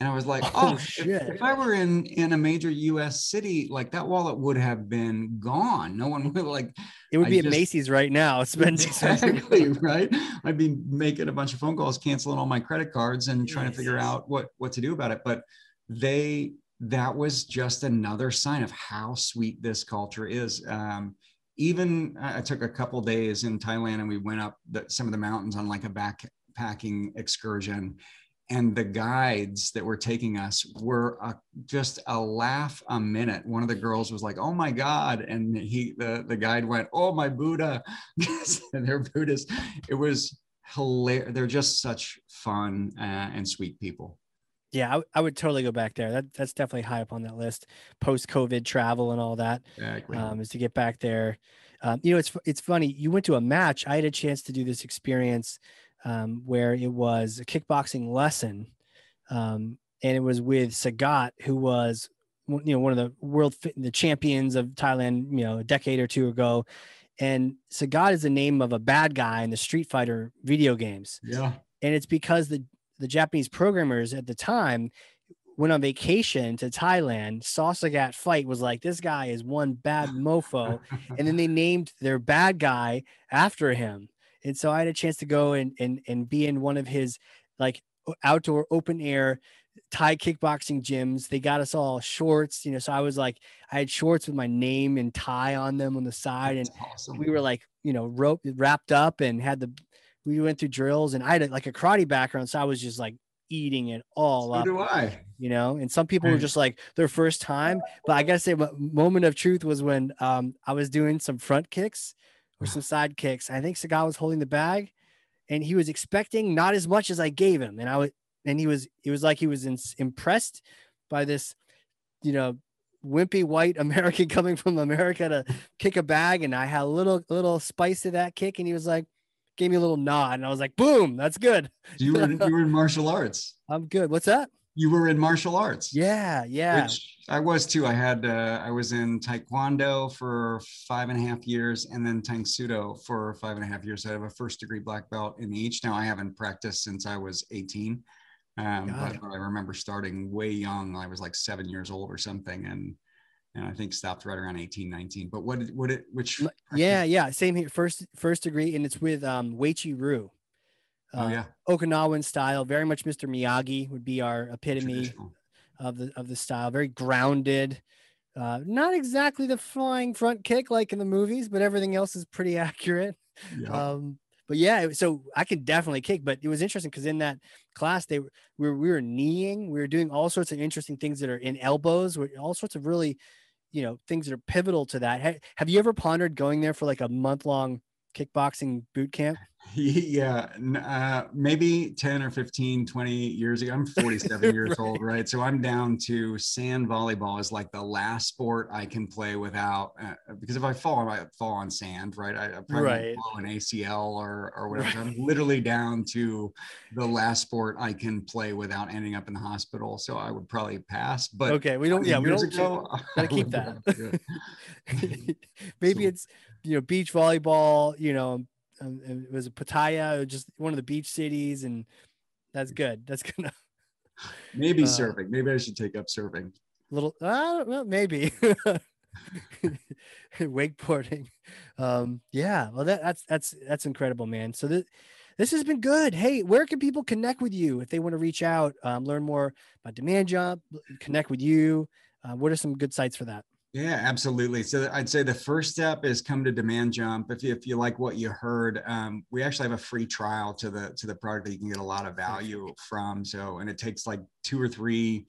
and I was like, oh, oh if, if, I were in in a major U.S. city, like that wallet would have been gone. No one would like. It would I be just, at Macy's right now. Spending exactly right. I'd be making a bunch of phone calls, canceling all my credit cards, and trying to figure out what what to do about it. But they that was just another sign of how sweet this culture is. Um, even I took a couple days in Thailand, and we went up the, some of the mountains on like a backpacking excursion and the guides that were taking us were a, just a laugh a minute. One of the girls was like, "Oh my God!" and he the the guide went, "Oh my Buddha," and they're Buddhists. It was hilarious. They're just such fun uh, and sweet people. Yeah, I, I, would totally go back there. That that's definitely high up on that list. Post COVID travel and all that exactly. um, is to get back there. Um, you know, it's it's funny. You went to a match. I had a chance to do this experience um, where it was a kickboxing lesson, um, and it was with Sagat, who was you know one of the world the champions of Thailand, you know, a decade or two ago. And Sagat is the name of a bad guy in the Street Fighter video games. Yeah, and it's because the the Japanese programmers at the time went on vacation to Thailand, saw Sagat fight, was like, this guy is one bad mofo. and then they named their bad guy after him. And so I had a chance to go and and and be in one of his like outdoor open air Thai kickboxing gyms. They got us all shorts, you know. So I was like, I had shorts with my name and Thai on them on the side, That's and awesome. we were like, you know, rope wrapped up and had the. We went through drills, and I had like a karate background, so I was just like eating it all so up. Do I? You know, and some people were just like their first time, but I gotta say, moment of truth was when um, I was doing some front kicks or some side kicks. I think Sagat was holding the bag and he was expecting not as much as I gave him. And I was, and he was, it was like he was in, impressed by this, you know, wimpy white American coming from America to kick a bag. And I had a little, little spice to that kick. And he was like, gave me a little nod. And I was like, boom, that's good. You were, you were in martial arts. I'm good. What's that? You were in martial arts. Yeah, yeah. Which I was too. I had uh, I was in Taekwondo for five and a half years, and then Tang Soo for five and a half years. I have a first degree black belt in each. Now I haven't practiced since I was 18, um, but, but I remember starting way young. I was like seven years old or something, and and I think stopped right around 18, 19. But what what it which? Yeah, yeah, same here. First first degree, and it's with um Uechi-Ryu. Oh uh, yeah, Okinawan style, very much Mr. Miyagi would be our epitome of the of the style. Very grounded. Uh, not exactly the flying front kick like in the movies, but everything else is pretty accurate. Yeah. Um, but yeah, so I could definitely kick. But it was interesting because in that class, they were we were, we were kneeing, we were doing all sorts of interesting things that are in elbows, all sorts of really, you know, things that are pivotal to that. Have you ever pondered going there for like a month long kickboxing boot camp? yeah uh, maybe 10 or 15 20 years ago i'm 47 years Right. old right so i'm down to sand volleyball is like the last sport i can play without uh, because if i fall i fall on sand right i, I probably Right. right. blow an acl or or whatever so i'm literally down to the last sport i can play without ending up in the hospital so i would probably pass but okay, we don't. Yeah, we don't. ago, I gotta keep that. Maybe So- it's you know beach volleyball. You know, um, it was a Pattaya, just one of the beach cities, and that's good. That's gonna maybe Uh, surfing maybe i should take up surfing little. Uh, well, maybe wakeboarding. Um, yeah. Well, that, that's that's that's incredible, man. So this this has been good. Hey, where can people connect with you if they want to reach out, um, learn more about DemandJump, connect with you? Uh, what are some good sites for that? Yeah, absolutely. So I'd say the first step is come to DemandJump. If you, if you like what you heard, um, we actually have a free trial to the to the product that you can get a lot of value from. So and it takes like two or three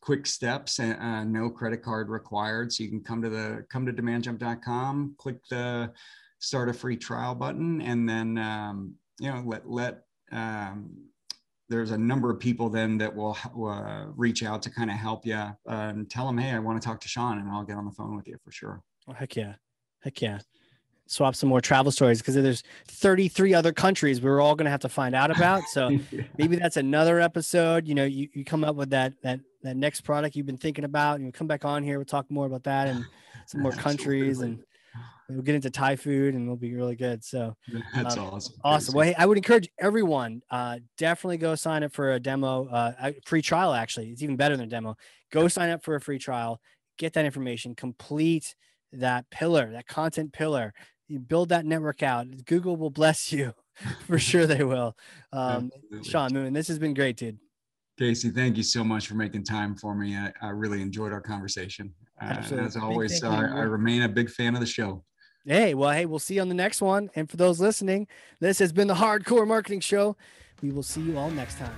quick steps and uh, no credit card required. So you can come to the come to demandjump.com, click the start a free trial button, and then um, you know let let um, there's a number of people then that will uh, reach out to kind of help you uh, and tell them, hey, I want to talk to Shawn, and I'll get on the phone with you for sure. Oh, heck yeah. Heck yeah. Swap some more travel stories because there's 33 other countries we're all going to have to find out about. So maybe that's another episode. You know, you, you come up with that, that, that next product you've been thinking about and you come back on here. We'll talk more about that and some more countries and we'll get into Thai food and we'll be really good. So That's Um, awesome. awesome. Well, hey, I would encourage everyone, uh, definitely go sign up for a demo, uh, a free trial. Actually, it's even better than a demo. Go sign up for a free trial, get that information, complete that pillar, that content pillar. You build that network out. Google will bless you for sure. They will. Um, Absolutely. Shawn Moon, this has been great, dude. Casey, thank you so much for making time for me. I, I really enjoyed our conversation. Uh, as always, uh. I remain a big fan of the show. Hey, well, hey, we'll see you on the next one. And for those listening, this has been the Hard Corps Marketing Show. We will see you all next time.